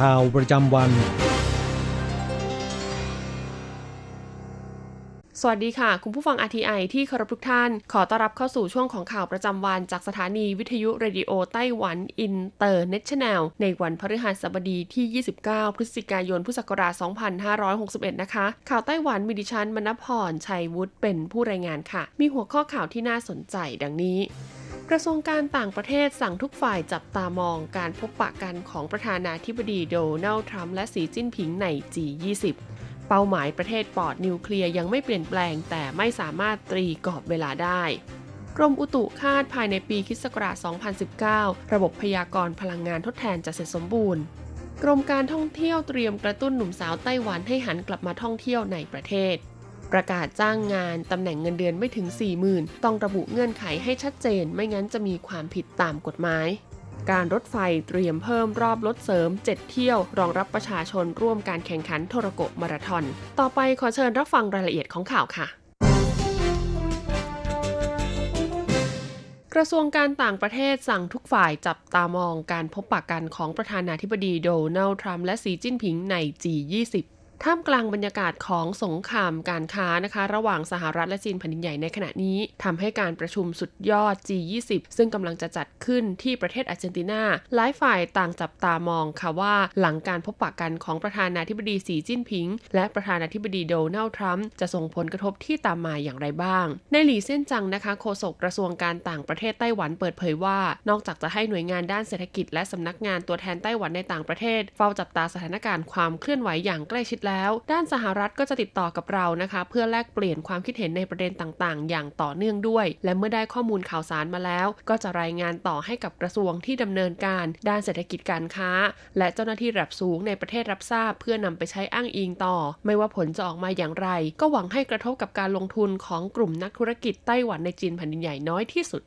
ข่าวประจำวัน สวัสดีค่ะ คุณผู้ฟัง RTI ที่เคารพทุกท่าน ขอต้อนรับเข้าสู่ช่วงของข่าวประจำวัน จากสถานีวิทยุเรดิโอไต้หวันอินเตอร์เนชั่นแนลในวันพฤหัสบดีที่ 29 พฤศจิกายน พุทธศักราช 2561 นะคะ ข่าวไต้หวันมีดิฉันมณพรชัยวุฒิเป็นผู้รายงานค่ะ มีหัวข้อข่าวที่น่าสนใจดังนี้ กระทรวงการต่างประเทศสั่งทุกฝ่ายจับตามองการพบปะกันของประธานาธิบดีโดนัลด์ทรัมป์และสีจิ้นผิงใน G20 เป้าหมายประเทศปลอดนิวเคลียร์ยังไม่เปลี่ยนแปลงแต่ไม่สามารถตรีกรอบเวลาได้กรมอุตุคาดภายในปีคศ2019 ระบบพยากรณ์พลังงานทดแทนจะเสร็จสมบูรณ์ กรมการท่องเที่ยวเตรียมกระตุ้นหนุ่มสาวไต้หวันให้หันกลับมาท่องเที่ยวในประเทศ ประกาศจ้างงานตำแหน่งเงินเดือนไม่ถึง 40,000 ต้องระบุเงื่อนไขให้ชัดเจน ไม่งั้นจะมีความผิดตามกฎหมาย การรถไฟเตรียมเพิ่มรอบรถเสริม 7 เที่ยว รองรับประชาชนร่วมการแข่งขันโทรโกมาราธอน ต่อไปขอเชิญรับฟังรายละเอียดของข่าวค่ะกระทรวงการต่างประเทศสั่งทุกฝ่ายจับตามองการพบปะกันของประธานาธิบดีโดนัลด์ทรัมป์และสีจิ้นผิงใน G20 ท่ามกลางบรรยากาศของสงครามการค้านะคะ ระหว่างสหรัฐและจีนแผ่นดินใหญ่ในขณะนี้ทำให้การประชุมสุดยอด G20 ซึ่งกำลังจะจัดขึ้นที่ประเทศอาร์เจนตินาหลายฝ่ายต่างจับตามองค่ะว่า หลังการพบปะกันของประธานาธิบดีสีจิ้นผิง และประธานาธิบดีโดนัลด์ทรัมป์จะส่งผลกระทบที่ตามมาอย่างไรบ้าง ในหลีเส้นจังนะคะโฆษกกระทรวงการต่างประเทศไต้หวันเปิดเผยว่า นอกจากจะให้หน่วยงานด้านเศรษฐกิจ และสำนักงานตัวแทนไต้หวันในต่างประเทศเฝ้าจับตาสถานการณ์ความเคลื่อนไหวอย่างใกล้ชิดแล้ว ด้านสหรัฐก็จะติดต่อกับเรานะคะ เพื่อแลกเปลี่ยนความคิดเห็นในประเด็นต่างๆ อย่างต่อเนื่องด้วย และเมื่อได้ข้อมูลข่าวสารมาแล้ว ก็จะรายงานต่อให้กับกระทรวงที่ดำเนินการ ด้านเศรษฐกิจการค้า และเจ้าหน้าที่ระดับสูงในประเทศรับทราบ เพื่อนำไปใช้อ้างอิงต่อ ไม่ว่าผลจะออกมาอย่างไร ก็หวังให้กระทบกับการลงทุนของกลุ่มนักธุรกิจไต้หวันในจีนแผ่นดินใหญ่น้อยที่สุด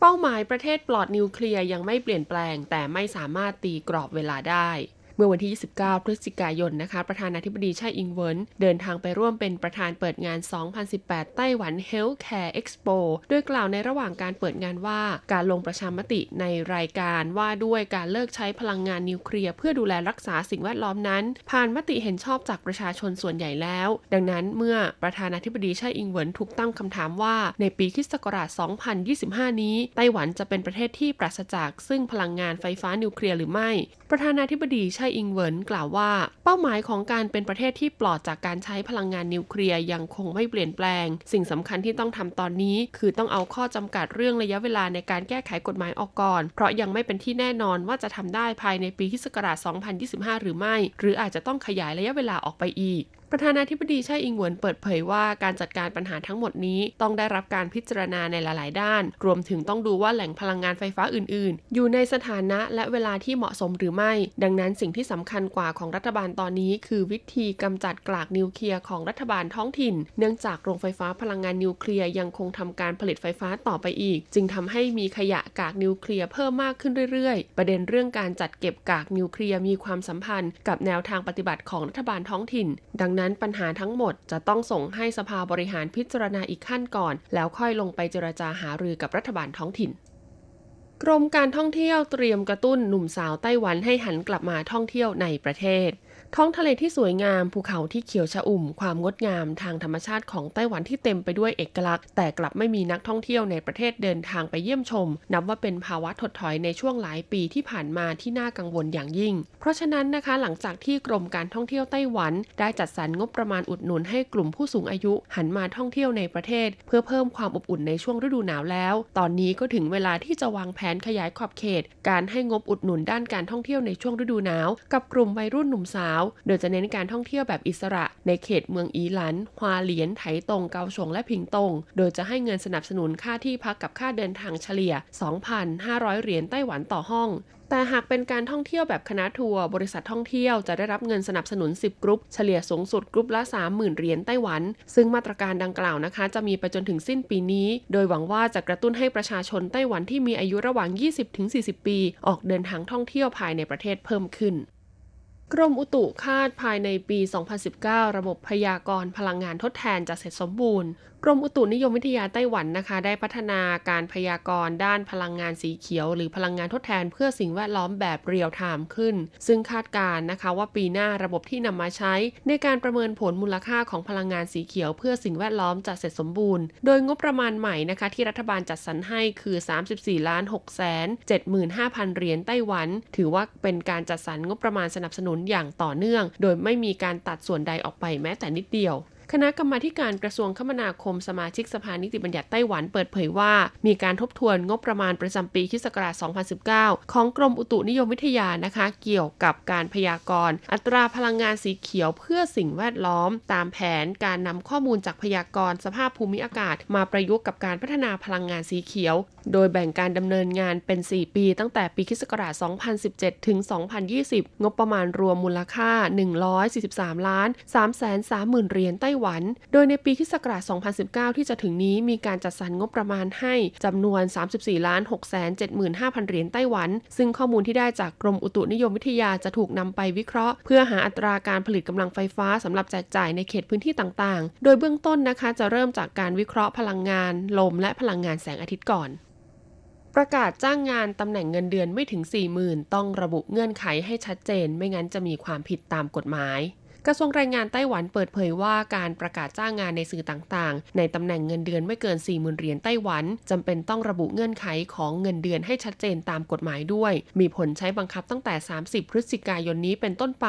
เป้าหมายประเทศปลอดนิวเคลียร์ยังไม่เปลี่ยนแปลง แต่ไม่สามารถตีกรอบเวลาได้ เมื่อวันที่ 29 พฤศจิกายนนะคะ ประธานาธิบดีไช่อิงเวินเดินทางไปร่วมเป็นประธานเปิดงาน 2018 ไต้หวัน Healthcare Expo โดยกล่าวในระหว่างการเปิดงานว่าการลงประชามติในรายการว่าด้วยการเลิกใช้พลังงานนิวเคลียร์เพื่อดูแลรักษาสิ่งแวดล้อมนั้น ผ่านมติเห็นชอบจากประชาชนส่วนใหญ่แล้ว ดังนั้นเมื่อประธานาธิบดีไช่อิงเวินถูกตั้งคำถามว่าในปีคศ2025 นี้ ไต้หวันจะเป็นประเทศที่ปราศจากซึ่งพลังงานไฟฟ้านิวเคลียร์หรือไม่ ประธานาธิบดีไช่อิงเวินกล่าวว่า เป้าหมายของการเป็นประเทศที่ปลอดจากการใช้พลังงานนิวเคลียร์ยังคงไม่เปลี่ยนแปลง สิ่งสำคัญที่ต้องทำตอนนี้ คือต้องเอาข้อจำกัดเรื่องระยะเวลาในการแก้ไขกฎหมายออกก่อน เพราะยังไม่เป็นที่แน่นอนว่าจะทำได้ภายในปีที่ศกราช2025 หรือไม่ หรืออาจจะต้องขยายระยะเวลาออกไปอีก ประธานาธิบดีไช่อิงเหวินเปิดเผยว่าการจัดการปัญหาทั้งหมดนี้ต้องได้รับการพิจารณาในหลาย ๆ ด้าน รวมถึงต้องดูว่าแหล่งพลังงานไฟฟ้าอื่น ๆ อยู่ในสถานะและเวลาที่เหมาะสมหรือไม่ ดังนั้นสิ่งที่สำคัญกว่าของรัฐบาลตอนนี้ คือวิธีกำจัดกลากนิวเคลียร์ของรัฐบาลท้องถิ่น เนื่องจากโรงไฟฟ้าพลังงานนิวเคลียร์ยังคงทำการผลิตไฟฟ้าต่อไปอีก จึงทำให้มีขยะกากนิวเคลียร์เพิ่มมากขึ้นเรื่อย ๆ ประเด็นเรื่องการจัดเก็บกากนิวเคลียร์มีความสัมพันธ์ กับแนวทางปฏิบัติของรัฐบาลท้องถิ่น ดังนั้นปัญหาทั้งหมดจะต้องส่งให้สภาบริหารพิจารณาอีกขั้นก่อน แล้วค่อยลงไปเจรจาหารือกับรัฐบาลท้องถิ่นกรมการท่องเที่ยวเตรียมกระตุ้นหนุ่มสาวไต้หวันให้หันกลับมาท่องเที่ยวในประเทศ ท้องทะเลที่สวยงาม ภูเขาที่เขียวชอุ่ม ความงดงามทางธรรมชาติของไต้หวันที่เต็มไปด้วยเอกลักษณ์ แต่กลับไม่มีนักท่องเที่ยวในประเทศเดินทางไปเยี่ยมชม นับว่าเป็นภาวะถดถอยในช่วงหลายปีที่ผ่านมาที่น่ากังวลอย่างยิ่ง เพราะฉะนั้นนะคะ หลังจากที่กรมการท่องเที่ยวไต้หวัน ได้จัดสรรงบประมาณอุดหนุนให้กลุ่มผู้สูงอายุ หันมาท่องเที่ยวในประเทศ เพื่อเพิ่มความอบอุ่นในช่วงฤดูหนาวแล้ว ตอนนี้ก็ถึงเวลาที่จะวางแผนขยายขอบเขต การให้งบอุดหนุนด้านการท่องเที่ยวในช่วงฤดูหนาว กับกลุ่มวัยรุ่นหนุ่มสาวโดยจะเน้นการท่องเที่ยวแบบอิสระ ในเขตเมืองอีหลันฮวาเหลียน ไถตง เกาฉงและพิงตง โดยจะให้เงินสนับสนุนค่าที่พักกับค่าเดินทางเฉลี่ย 2,500 เหรียญไต้หวันต่อห้องแต่หากเป็นการท่องเที่ยวแบบคณะทัวร์บริษัทท่องเที่ยวจะได้รับเงินสนับสนุน 10 กรุ๊ป เฉลี่ยสูงสุดกรุ๊ปละ 30,000 เหรียญไต้หวัน ซึ่งมาตรการดังกล่าวนะคะ จะมีไปจนถึงสิ้นปีนี้ โดยหวังว่าจะกระตุ้นให้ประชาชนไต้หวันที่มีอายุระหว่าง 20-40 ปี ออกเดินทางท่องเที่ยวภายในประเทศเพิ่มขึ้น กรมอุตุคาดภายในปี 2019 ระบบพยากรณ์พลังงานทดแทนจะเสร็จสมบูรณ์กรมอุตุนิยมวิทยาไต้หวันนะคะ ได้พัฒนาการพยากรณ์ด้านพลังงานสีเขียว หรือพลังงานทดแทนเพื่อสิ่งแวดล้อมแบบเรียลไทม์ขึ้น ซึ่งคาดการนะคะว่าปีหน้าระบบที่นำมาใช้ ในการประเมินผลมูลค่าของพลังงานสีเขียว เพื่อสิ่งแวดล้อมจะเสร็จสมบูรณ์ โดยงบประมาณใหม่นะคะ ที่รัฐบาลจัดสรรให้คือ 34ล้าน6แสน75,000 เหรียญไต้หวัน ถือว่าเป็นการจัดสรรงบประมาณสนับสนุนอย่างต่อเนื่อง โดยไม่มีการตัดส่วนใดออกไปแม้แต่นิดเดียว คณะกรรมาการกระทรวงคมนาคมสมาชิกสภานิติบัญญัติไต้หวันเปิดเผยว่า มีการทบทวนงบประมาณประจำปีคศ2019 ของกรมอุตุนิยมวิทยานะคะ เกี่ยวกับการพยากรณ์อัตราพลังงานสีเขียวเพื่อสิ่งแวดล้อม ตามแผนการนำข้อมูลจากพยากรณ์สภาพภูมิอากาศ มาประยุกต์กับการพัฒนาพลังงานสีเขียว โดยแบ่งการดำเนินงานเป็น 4 ปี ตั้งแต่ปีคศ2017 ถึง 2020 งบประมาณรวมมูลค่า 143 ล้าน3 3 0 0 0 0เหรียญไต้หวัน โดยในปีคศ2019 ที่จะถึงนี้มีการจัดสรรงบประมาณให้จำนวน 34ล้าน6 7 5 0 0 0 เหรียญไต้หวัน ซึ่งข้อมูลที่ได้จากกรมอุตุนิยมวิทยาจะถูกนำไปวิเคราะห์ เพื่อหาอัตราการผลิตกำลังไฟฟ้าสำหรับแจกจ่ายในเขตพื้นที่ต่างๆ โดยเบื้องต้นนะคะจะเริ่มจากการวิเคราะห์พลังงาน ลม และพลังงานแสงอาทิตย์ก่อนประกาศจ้างงานตำแหน่งเงินเดือนไม่ถึง 40,000 ต้องระบุเงื่อนไขให้ชัดเจน ไม่งั้นจะมีความผิดตามกฎหมาย กระทรวงแรงงานไต้หวันเปิดเผยว่าการประกาศจ้างงานในสื่อต่างๆ ในตำแหน่งเงินเดือนไม่เกิน 40,000 เหรียญไต้หวันจำเป็นต้องระบุเงื่อนไขของเงินเดือนให้ชัดเจนตามกฎหมายด้วย มีผลใช้บังคับตั้งแต่ 30 พฤศจิกายนนี้เป็นต้นไป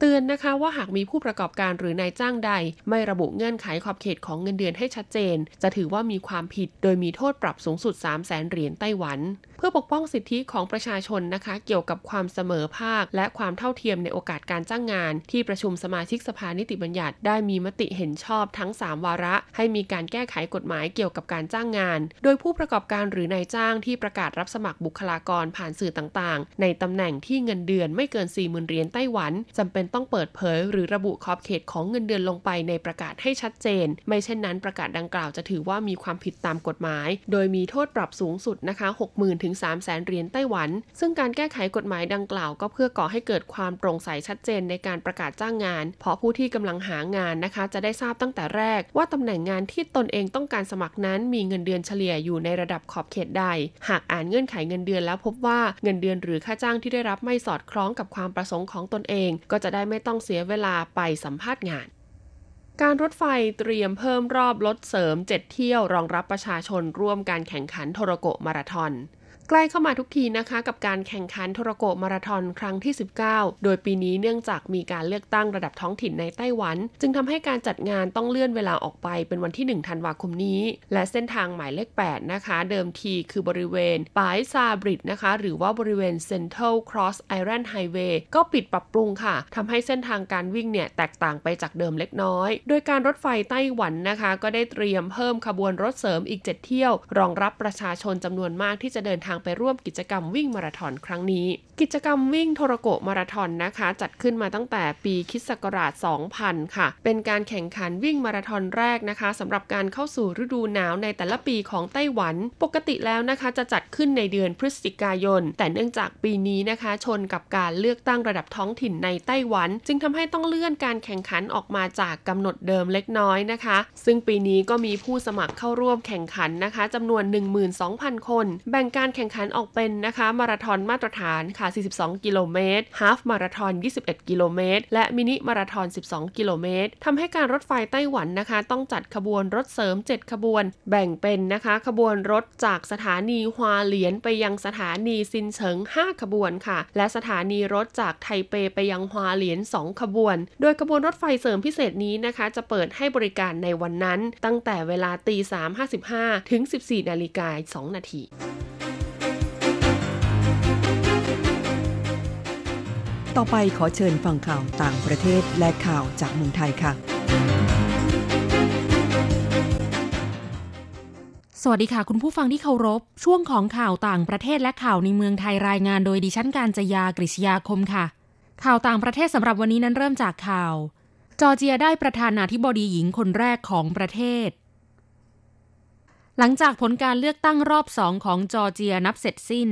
เตือนนะคะว่าหากมีผู้ประกอบการหรือนายจ้างใด ไม่ระบุเงื่อนไขขอบเขตของเงินเดือนให้ชัดเจน จะถือว่ามีความผิด โดยมีโทษปรับสูงสุด 3 0 0แสนเหรียญไต้หวัน พื่อปกป้องสิทธิของประชาชนนะคะ เกี่ยวกับความเสมอภาค และความเท่าเทียมในโอกาสการจ้างงาน ที่ประชุมสมาชิกสภานิติบัญญัติ ได้มีมติเห็นชอบทั้ง 3 วาระ ให้มีการแก้ไขกฎหมายเกี่ยวกับการจ้างงาน โดยผู้ประกอบการหรือนายจ้างที่ประกาศรับสมัครบุคลากรผ่านสื่อต่างๆ ในตำแหน่งที่เงินเดือนไม่เกิน 40,000เหรียญไต้หวันจำเป็นต้องเปิดเผย หรือระบุขอบเขตของเงินเดือนลงไปในประกาศให้ชัดเจน ไม่เช่นนั้นประกาศดังกล่าวจะถือว่ามีความผิดตามกฎหมาย โดยมีโทษปรับสูงสุดนะคะ 60,000ถึง300,000เหรียญไต้หวัน ซึ่งการแก้ไขกฎหมายดังกล่าวก็เพื่อก่อให้เกิดความโปร่งใสชัดเจนในการประกาศจ้างงาน เพราะผู้ที่กำลังหางานนะคะ จะได้ทราบตั้งแต่แรก ว่าตำแหน่งงานที่ตนเองต้องการสมัครนั้นมีเงินเดือนเฉลี่ยอยู่ในระดับขอบเขตใด หากอ่านเงื่อนไขเงินเดือนแล้วพบว่าเงินเดือนหรือค่าจ้างที่ได้รับไม่สอดคล้องกับความประสงค์ของตนเอง ก็จะได้ไม่ต้องเสียเวลาไปสัมภาษณ์งานการรถไฟเตรียมเพิ่มรอบรถเสริม 7 เที่ยวรองรับประชาชนร่วมการแข่งขันโทรโกมาราทอน ใกล้เข้ามาทุกทีนะคะ กับการแข่งขันโทรโกมาราทอนครั้งที่ 19 โดยปีนี้เนื่องจากมีการเลือกตั้งระดับท้องถิ่นในไต้หวัน จึงทำให้การจัดงานต้องเลื่อนเวลาออกไปเป็นวันที่ 1 ธันวาคมนี้ และเส้นทางหมายเลข 8 นะคะ เดิมทีคือบริเวณปายซาบริดนะคะ หรือว่าบริเวณ Central Cross Iron Highway ก็ปิดปรับปรุงค่ะทำให้เส้นทางการวิ่งเนี่ยแตกต่างไปจากเดิมเล็กน้อย โดยการรถไฟไต้หวันนะคะ ก็ได้เตรียมเพิ่มขบวนรถเสริมอีก 7 เที่ยว รองรับประชาชนจำนวนมากที่จะเดินทางไปร่วมกิจกรรมวิ่งมาราธอนครั้งนี้ กิจกรรมวิ่งโทรโกมาราธอนนะคะ จัดขึ้นมาตั้งแต่ปีคิศกราช 2000 ค่ะ เป็นการแข่งขันวิ่งมาราธอนแรกนะคะสำหรับการเข้าสู่ฤดูหนาวในแต่ละปีของไต้หวัน ปกติแล้วนะคะจะจัดขึ้นในเดือนพฤศจิกายน แต่เนื่องจากปีนี้นะคะ ชนกับการเลือกตั้งระดับท้องถิ่นในไต้หวัน จึงทำให้ต้องเลื่อนการแข่งขันออกมาจากกำหนดเดิมเล็กน้อยนะคะ ซึ่งปีนี้ก็มีผู้สมัครเข้าร่วมแข่งขันนะคะจำนวน 12,000 คน แบ่งการแแข่งขันออกเป็นนะคะมาราธอนมาตรฐานค่ะ 42 กิโลเมตรฮาฟมาราธอน 21 กิโลเมตร และมินิมาราธอน 12 กิโลเมตรทำให้การรถไฟไต้หวันนะคะ ต้องจัดขบวนรถเสริม 7 ขบวน แบ่งเป็นนะคะ ขบวนรถจากสถานีฮวาเหลียนไปยังสถานีซินเฉิง 5 ขบวนค่ะ และสถานีรถจากไทเปไปยังฮวาเหลียน 2 ขบวน โดยขบวนรถไฟเสริมพิเศษนี้นะคะ จะเปิดให้บริการในวันนั้น ตั้งแต่เวลาตี3.55 ถึง 14นาฬิกา2นาที ต่อไปขอเชิญฟังข่าวต่างประเทศและข่าวจากเมืองไทยค่ะ สวัสดีค่ะ คุณผู้ฟังที่เคารพ ช่วงของข่าวต่างประเทศและข่าวในเมืองไทยรายงานโดยดิฉันการจยากริชยาคมค่ะ ข่าวต่างประเทศสำหรับวันนี้นั้นเริ่มจากข่าว จอร์เจียได้ประธานาธิบดีหญิงคนแรกของประเทศ หลังจากผลการเลือกตั้งรอบสองของจอร์เจียนับเสร็จสิ้น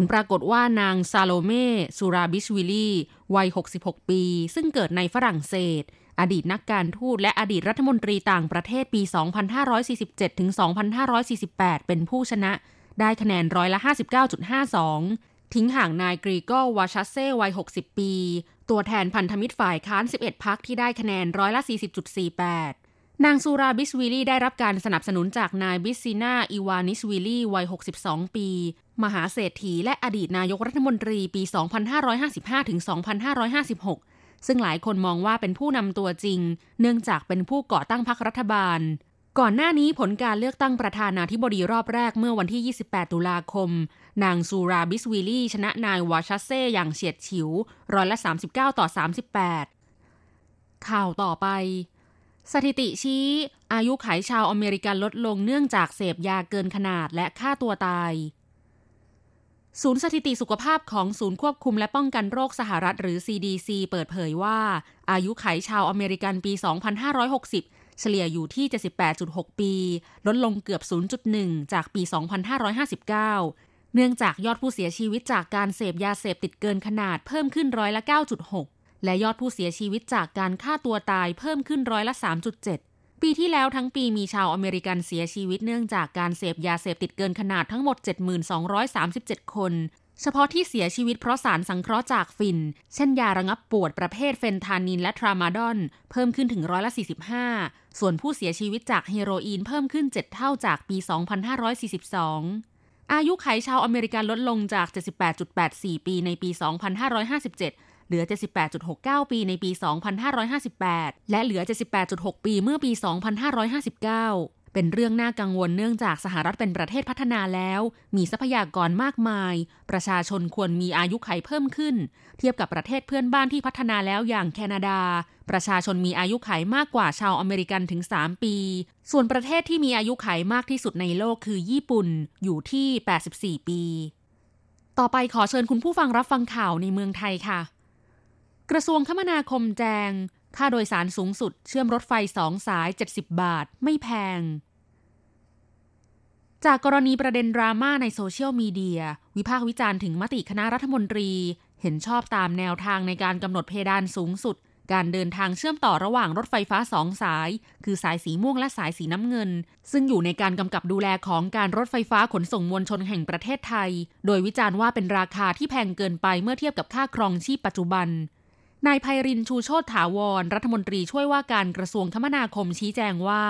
ปรากฏว่านางซาโลเมซูราบิชวิลีวัย 66 ปี ซึ่งเกิดในฝรั่งเศส อดีตนักการทูตและอดีตรัฐมนตรีต่างประเทศปี 2547 ถึง 2548 เป็นผู้ชนะ ได้คะแนนร้อยละ 59.52 ทิ้งห่างนายกรีโกวาชัสเซวัย 60 ปี ตัวแทนพันธมิตรฝ่ายค้าน 11 พรรคที่ได้คะแนนร้อยละ 40.48นางซูราบิสวิลีได้รับการสนับสนุนจากนายบิสซินาอีวานิสวิลีวัย 62 ปี มหาเศรษฐีและอดีตนายกรัฐมนตรีปี 2555 ถึง 2556 ซึ่งหลายคนมองว่าเป็นผู้นำตัวจริง เนื่องจากเป็นผู้ก่อตั้งพรรครัฐบาล ก่อนหน้านี้ผลการเลือกตั้งประธานาธิบดีรอบแรกเมื่อวันที่ 28 ตุลาคม นางซูราบิสวิลี่ชนะนายวาชัสเซ่อย่างเฉียดฉิวร้อยละ 39 ต่อ 38 ข่าวต่อไปสถิติชี้ อายุขัยชาวอเมริกันลดลงเนื่องจากเสพยาเกินขนาดและฆ่าตัวตาย ศูนย์สถิติสุขภาพของศูนย์ควบคุมและป้องกันโรคสหรัฐหรือ CDC เปิดเผยว่า อายุขัยชาวอเมริกันปี 2560 เฉลี่ยอยู่ที่ 78.6 ปี ลดลงเกือบ 0.1 จากปี 2559 เนื่องจากยอดผู้เสียชีวิตจากการเสพยาเสพติดเกินขนาดเพิ่มขึ้นร้อยละ 9.6 และยอดผู้เสียชีวิตจากการฆ่าตัวตายเพิ่มขึ้นร้อยละ 3.7 ปีที่แล้วทั้งปีมีชาวอเมริกันเสียชีวิตเนื่องจากการเสพยาเสพติดเกินขนาดทั้งหมด 7237 คน เฉพาะที่เสียชีวิตเพราะสารสังเคราะห์จากฝิ่นเช่นยาระงับปวดประเภทเฟนทานินและทรามาดอน เพิ่มขึ้นถึงร้อยละ 45 ส่วนผู้เสียชีวิตจากเฮโรอีนเพิ่มขึ้น 7 เท่าจากปี 2542 อายุไขชาวอเมริกันลดลงจาก 78.84 ปีในปี 2557 เหลือ 78.69 ปีในปี 2558 และเหลือ 78.6 ปีเมื่อปี 2559เป็นเรื่องน่ากังวลเนื่องจากสหรัฐเป็นประเทศพัฒนาแล้ว มีทรัพยากรมากมาย ประชาชนควรมีอายุไขเพิ่มขึ้น เทียบกับประเทศเพื่อนบ้านที่พัฒนาแล้วอย่างแคนาดา ประชาชนมีอายุขัยมากกว่าชาวอเมริกันถึง 3 ปี ส่วนประเทศที่มีอายุขัยมากที่สุดในโลกคือญี่ปุ่นอยู่ที่ 84 ปี ต่อไปขอเชิญคุณผู้ฟังรับฟังข่าวในเมืองไทยค่ะ กระทรวงคมนาคมแจง ค่าโดยสารสูงสุดเชื่อมรถไฟสองสาย 70 บาท ไม่แพง จากกรณีประเด็นดราม่าในโซเชียลมีเดีย วิพากษ์วิจารณ์ถึงมติคณะรัฐมนตรี เห็นชอบตามแนวทางในการกำหนดเพดานสูงสุด การเดินทางเชื่อมต่อระหว่างรถไฟฟ้าสองสาย คือสายสีม่วงและสายสีน้ำเงิน ซึ่งอยู่ในการกำกับดูแลของการรถไฟฟ้าขนส่งมวลชนแห่งประเทศไทย โดยวิจารณ์ว่าเป็นราคาที่แพงเกินไปเมื่อเทียบกับค่าครองชีพปัจจุบัน นายไพรินชูโชตถาวร รัฐมนตรีช่วยว่าการกระทรวงคมนาคมชี้แจงว่า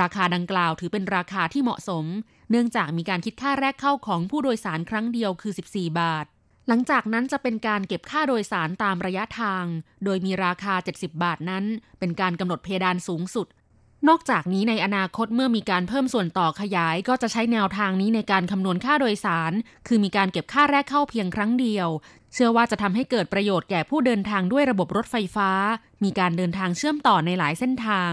ราคาดังกล่าวถือเป็นราคาที่เหมาะสม เนื่องจากมีการคิดค่าแรกเข้าของผู้โดยสารครั้งเดียวคือ 14 บาท หลังจากนั้นจะเป็นการเก็บค่าโดยสารตามระยะทาง โดยมีราคา 70 บาทนั้น เป็นการกำหนดเพดานสูงสุด นอกจากนี้ในอนาคตเมื่อมีการเพิ่มส่วนต่อขยาย ก็จะใช้แนวทางนี้ในการคำนวณค่าโดยสาร คือมีการเก็บค่าแรกเข้าเพียงครั้งเดียว เชื่อว่าจะทำให้เกิดประโยชน์แก่ผู้เดินทางด้วยระบบรถไฟฟ้า มีการเดินทางเชื่อมต่อในหลายเส้นทาง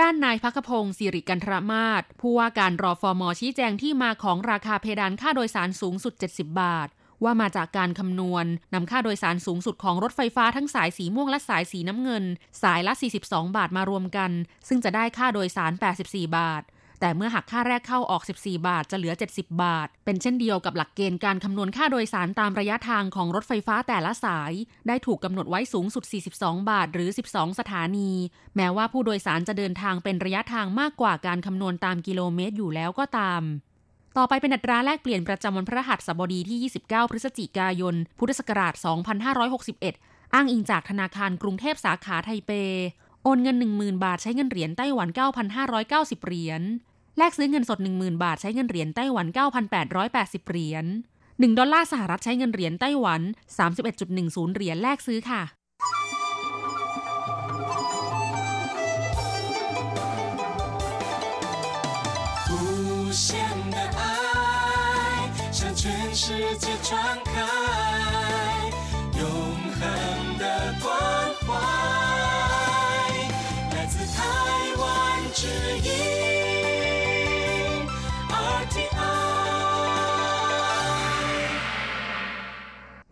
ด้านนายพักพงศ์สิริกันทรมาศผู้ว่าการรอฟอร์มอชี้แจงที่มาของราคาเพดานค่าโดยสารสูงสุด 70 บาท ว่ามาจากการคำนวณนำค่าโดยสารสูงสุดของรถไฟฟ้าทั้งสายสีม่วงและสายสีน้ำเงิน สายละ 42 บาทมารวมกัน ซึ่งจะได้ค่าโดยสาร 84 บาท แต่เมื่อหักค่าแรกเข้าออก 14 บาทจะเหลือ 70 บาท เป็นเช่นเดียวกับหลักเกณฑ์การคำนวณค่าโดยสารตามระยะทางของรถไฟฟ้าแต่ละสาย ได้ถูกกำหนดไว้สูงสุด 42 บาท หรือ 12 สถานี แม้ว่าผู้โดยสารจะเดินทางเป็นระยะทางมากกว่าการคำนวณตามกิโลเมตรอยู่แล้วก็ตามต่อไปเป็นอัตราแลกเปลี่ยนประจำวันพฤหัสบดีที่ 29 พฤศจิกายน พุทธศักราช 2561 อ้างอิงจากธนาคารกรุงเทพสาขาไทเป โอนเงิน 10,000 บาทใช้เงินเหรียญไต้หวัน 9,590 เหรียญ แลกซื้อเงินสด 10,000 บาทใช้เงินเหรียญไต้หวัน 9,880 เหรียญ1ดอลลาร์สหรัฐใช้เงินเหรียญไต้หวัน 31.10 เหรียญแลกซื้อค่ะ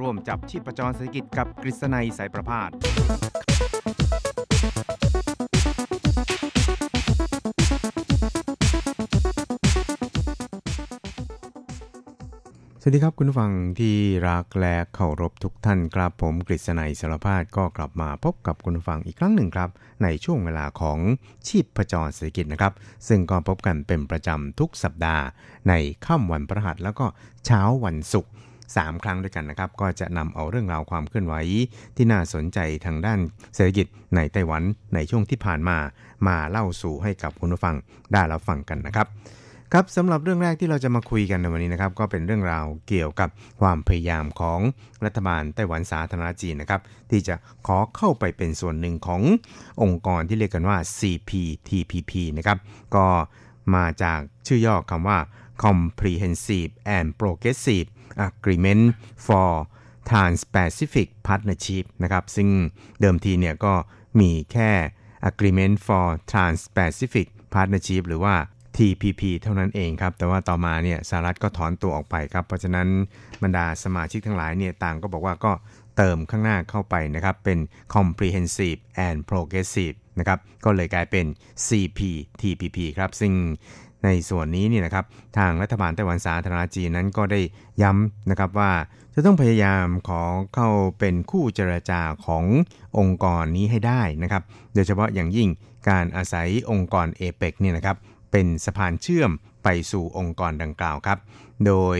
ร่วมจับชีพประจรเศรษฐกิจกับกฤษณัยสายประพาส สวัสดีครับคุณผู้ฟังที่รักและเคารพทุกท่านครับผมกฤษณัยสารพาดก็กลับมาพบกับคุณผู้ฟังอีกครั้งหนึ่งครับ ในช่วงเวลาของชีพประจรเศรษฐกิจนะครับ ซึ่งก็พบกันเป็นประจำทุกสัปดาห์ ในค่ำวันพฤหัสแล้วก็เช้าวันศุกร์3 ครั้งด้วยกันนะครับ ก็จะนำเอาเรื่องราวความเคลื่อนไหวที่น่าสนใจทางด้านเศรษฐกิจในไต้หวันในช่วงที่ผ่านมา มาเล่าสู่ให้กับคุณผู้ฟังได้รับฟังกันนะครับ ครับสำหรับเรื่องแรกที่เราจะมาคุยกันในวันนี้นะครับ ก็เป็นเรื่องราวเกี่ยวกับความพยายามของรัฐบาลไต้หวันสาธารณจีนนะครับ ที่จะขอเข้าไปเป็นส่วนหนึ่งขององค์กรที่เรียกกันว่า CPTPP นะครับ ก็มาจากชื่อย่อคำว่า Comprehensive and Progressive Agreement for Trans-Pacific Partnership นะครับ ซึ่งเดิมทีเนี่ยก็มีแค่ Agreement for Trans-Pacific Partnership หรือว่า TPP เท่านั้นเองครับ แต่ว่าต่อมาเนี่ยสหรัฐก็ถอนตัวออกไปครับ เพราะฉะนั้นบรรดาสมาชิกทั้งหลายเนี่ยต่างก็บอกว่าก็เติมข้างหน้าเข้าไปนะครับเป็น comprehensive and progressive นะครับก็เลยกลายเป็น CPTPP ครับ ซึ่งในส่วนนี้นี่นะครับทางรัฐบาลไต้หวันสาธารณจีนนั้นก็ได้ย้ำนะครับว่าจะต้องพยายามขอเข้าเป็นคู่เจรจาขององค์กรนี้ให้ได้นะครับ โดยเฉพาะอย่างยิ่งการอาศัยองค์กรเอเปกเนี่ยนะครับ เป็นสะพานเชื่อมไปสู่องค์กรดังกล่าวครับ โดย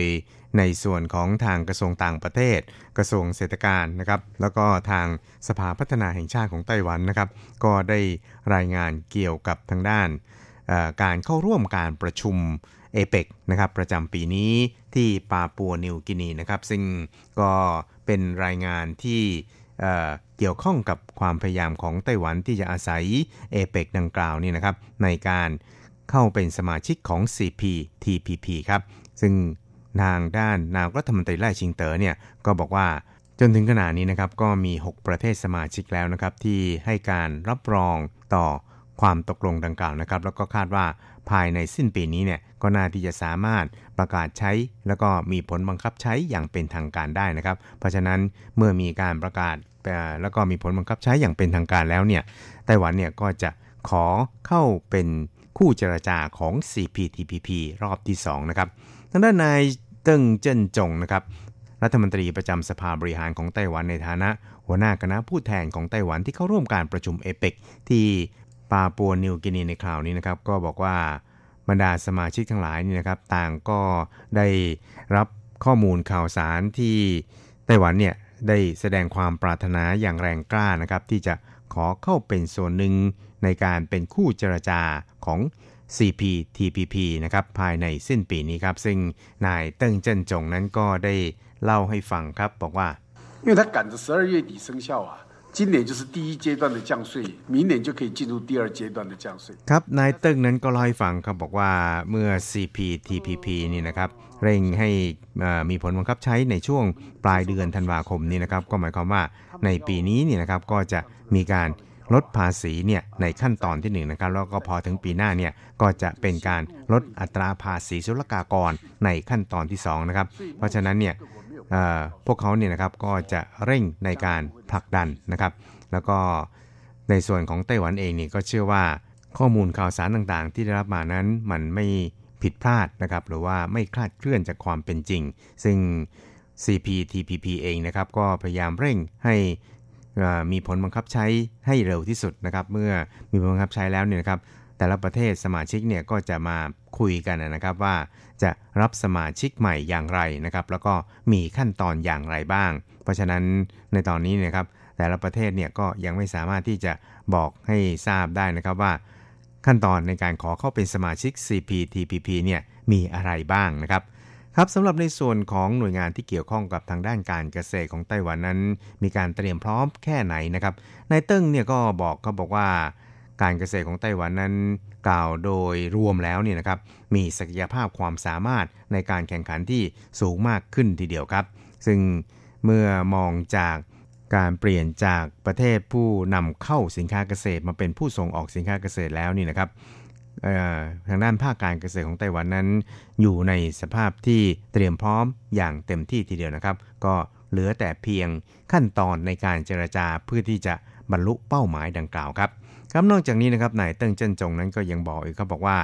ในส่วนของทางกระทรวงต่างประเทศ กระทรวงเศรษฐการนะครับ แล้วก็ทางสภาพัฒนาแห่งชาติของไต้หวันนะครับ ก็ได้รายงานเกี่ยวกับทางด้านการเข้าร่วมการประชุมเอเปกนะครับประจำปีนี้ที่ปาปัวนิวกินีนะครับ ซึ่งก็เป็นรายงานที่เกี่ยวข้องกับความพยายามของไต้หวันที่จะอาศัยเอเปกดังกล่าวนี่นะครับในการ เข้าเป็นสมาชิกของ CPTPP ครับ ซึ่งทางด้านนายรัฐมนตรีไล่ชิงเต๋อเนี่ยก็บอกว่าจนถึงขณะนี้นะครับก็มี 6 ประเทศสมาชิกแล้วนะครับ ที่ให้การรับรองต่อความตกลงดังกล่าวนะครับ แล้วก็คาดว่าภายในสิ้นปีนี้เนี่ยก็น่าที่จะสามารถประกาศใช้ แล้วก็มีผลบังคับใช้อย่างเป็นทางการได้นะครับ เพราะฉะนั้นเมื่อมีการประกาศแล้วก็มีผลบังคับใช้อย่างเป็นทางการแล้วเนี่ยไต้หวันเนี่ยก็จะขอเข้าเป็น คู่เจรจาของ CPTPP รอบที่ 2 นะครับทางด้านนายเติ้งเจิ้นจงนะครับรัฐมนตรีประจำสภาบริหารของไต้หวันในฐานะ หัวหน้าคณะผู้แทนของไต้หวันที่เข้าร่วมการประชุมเอเปกที่ปาปัวนิวกินีในคราวนี้นะครับก็บอกว่าบรรดาสมาชิกทั้งหลายนี่นะครับ ต่างก็ได้รับข้อมูลข่าวสารที่ไต้หวันเนี่ยได้แสดงความปรารถนาอย่างแรงกล้านะครับ ที่จะขอเข้าเป็นส่วนหนึ่ง ในการเป็นคู่เจรจาของ CPTPP นะครับภายในสิ้นปีนี้ครับ ซึ่งนายเติ้งเจิ้นจงนั้นก็ได้เล่าให้ฟังครับ บอกว่า因为他赶着十二月底生效啊今年就是第一阶段的降税明年就可以进入第二阶段的降税ครับนายเติ้งนั้นก็เล่าให้ฟังครับบอกว่าเมื่อ CPTPP นี่นะครับเร่งให้มีผลบังคับใช้ในช่วงปลายเดือนธันวาคมนี้นะครับก็หมายความว่าในปีนี้นี่นะครับก็จะมีการ ลดภาษีเนี่ยในขั้นตอนที่1นนะครับแล้วก็พอถึงปีหน้าเนี่ยก็จะเป็นการลดอัตราภาษีศุลกากรในขั้นตอนที่2นะครับเพราะฉะนั้นเนี่ยพวกเขาเนี่ยนะครับก็จะเร่งในการผลักดันนะครับ แล้วก็ในส่วนของไต้หวันเองนี่ก็เชื่อว่าข้อมูลข่าวสารต่างๆ ที่ได้รับมานั้นมันไม่ผิดพลาดนะครับหรือว่าไม่คลาดเคลื่อนจากความเป็นจริง ซึ่ง CPTPP เองนะครับก็พยายามเร่งให้ มีผลบังคับใช้ให้เร็วที่สุดนะครับเมื่อมีผลบังคับใช้แล้วเนี่ยนะครับแต่ละประเทศสมาชิกเนี่ยก็จะมาคุยกันนะครับว่าจะรับสมาชิกใหม่อย่างไรนะครับแล้วก็มีขั้นตอนอย่างไรบ้าง เพราะฉะนั้นในตอนนี้นะครับ แต่ละประเทศเนี่ยก็ยังไม่สามารถที่จะบอกให้ทราบได้นะครับว่า ขั้นตอนในการขอเข้าเป็นสมาชิก CPTPP เนี่ยมีอะไรบ้างนะครับ ครับสำหรับในส่วนของหน่วยงานที่เกี่ยวข้องกับทางด้านการเกษตรของไต้หวันนั้น มีการเตรียมพร้อมแค่ไหนนะครับนายเติ้งเนี่ยก็บอกเขาบอกว่าการเกษตรของไต้หวันนั้นกล่าวโดยรวมแล้วเนี่ยนะครับมีศักยภาพความสามารถในการแข่งขันที่สูงมากขึ้นทีเดียวครับ ซึ่งเมื่อมองจากการเปลี่ยนจากประเทศผู้นำเข้าสินค้าเกษตรมาเป็นผู้ส่งออกสินค้าเกษตรแล้วนี่นะครับ ทางด้านภาคการเกษตรของไต้หวันนั้น อยู่ในสภาพที่เตรียมพร้อมอย่างเต็มที่ทีเดียวนะครับ ก็เหลือแต่เพียงขั้นตอนในการเจรจาเพื่อที่จะบรรลุเป้าหมายดังกล่าวครับครับนอกจากนี้นะครับนายเติ้งเจิ้นจงนั้นก็ยังบอกอีกเขาบอกว่า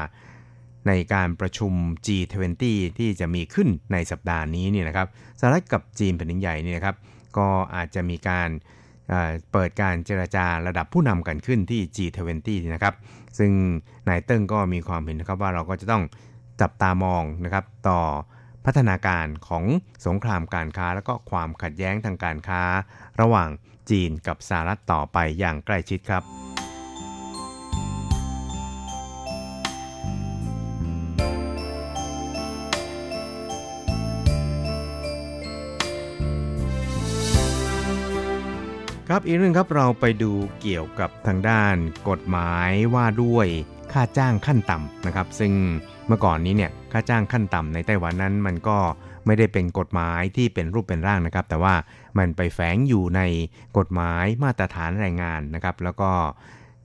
ในการประชุม G20 ที่จะมีขึ้นในสัปดาห์นี้นี่นะครับสหรัฐกับจีนแผ่นดินใหญ่นี่นะครับ ก็อาจจะมีการเปิดการเจรจาระดับผู้นำกันขึ้นที่ G20 นะครับ ซึ่งนายเติ้งก็มีความเห็นนะครับว่าเราก็จะต้องจับตามองนะครับต่อพัฒนาการของสงครามการค้า และก็ความขัดแย้งทางการค้า ระหว่างจีนกับสหรัฐต่อไปอย่างใกล้ชิดครับ ครับอีกเรื่องครับเราไปดูเกี่ยวกับทางด้านกฎหมายว่าด้วยค่าจ้างขั้นต่ำนะครับ ซึ่งเมื่อก่อนนี้เนี่ยค่าจ้างขั้นต่ำในไต้หวันนั้นมันก็ไม่ได้เป็นกฎหมายที่เป็นรูปเป็นร่างนะครับ แต่ว่ามันไปแฝงอยู่ในกฎหมายมาตรฐานแรงงานนะครับ แล้วก็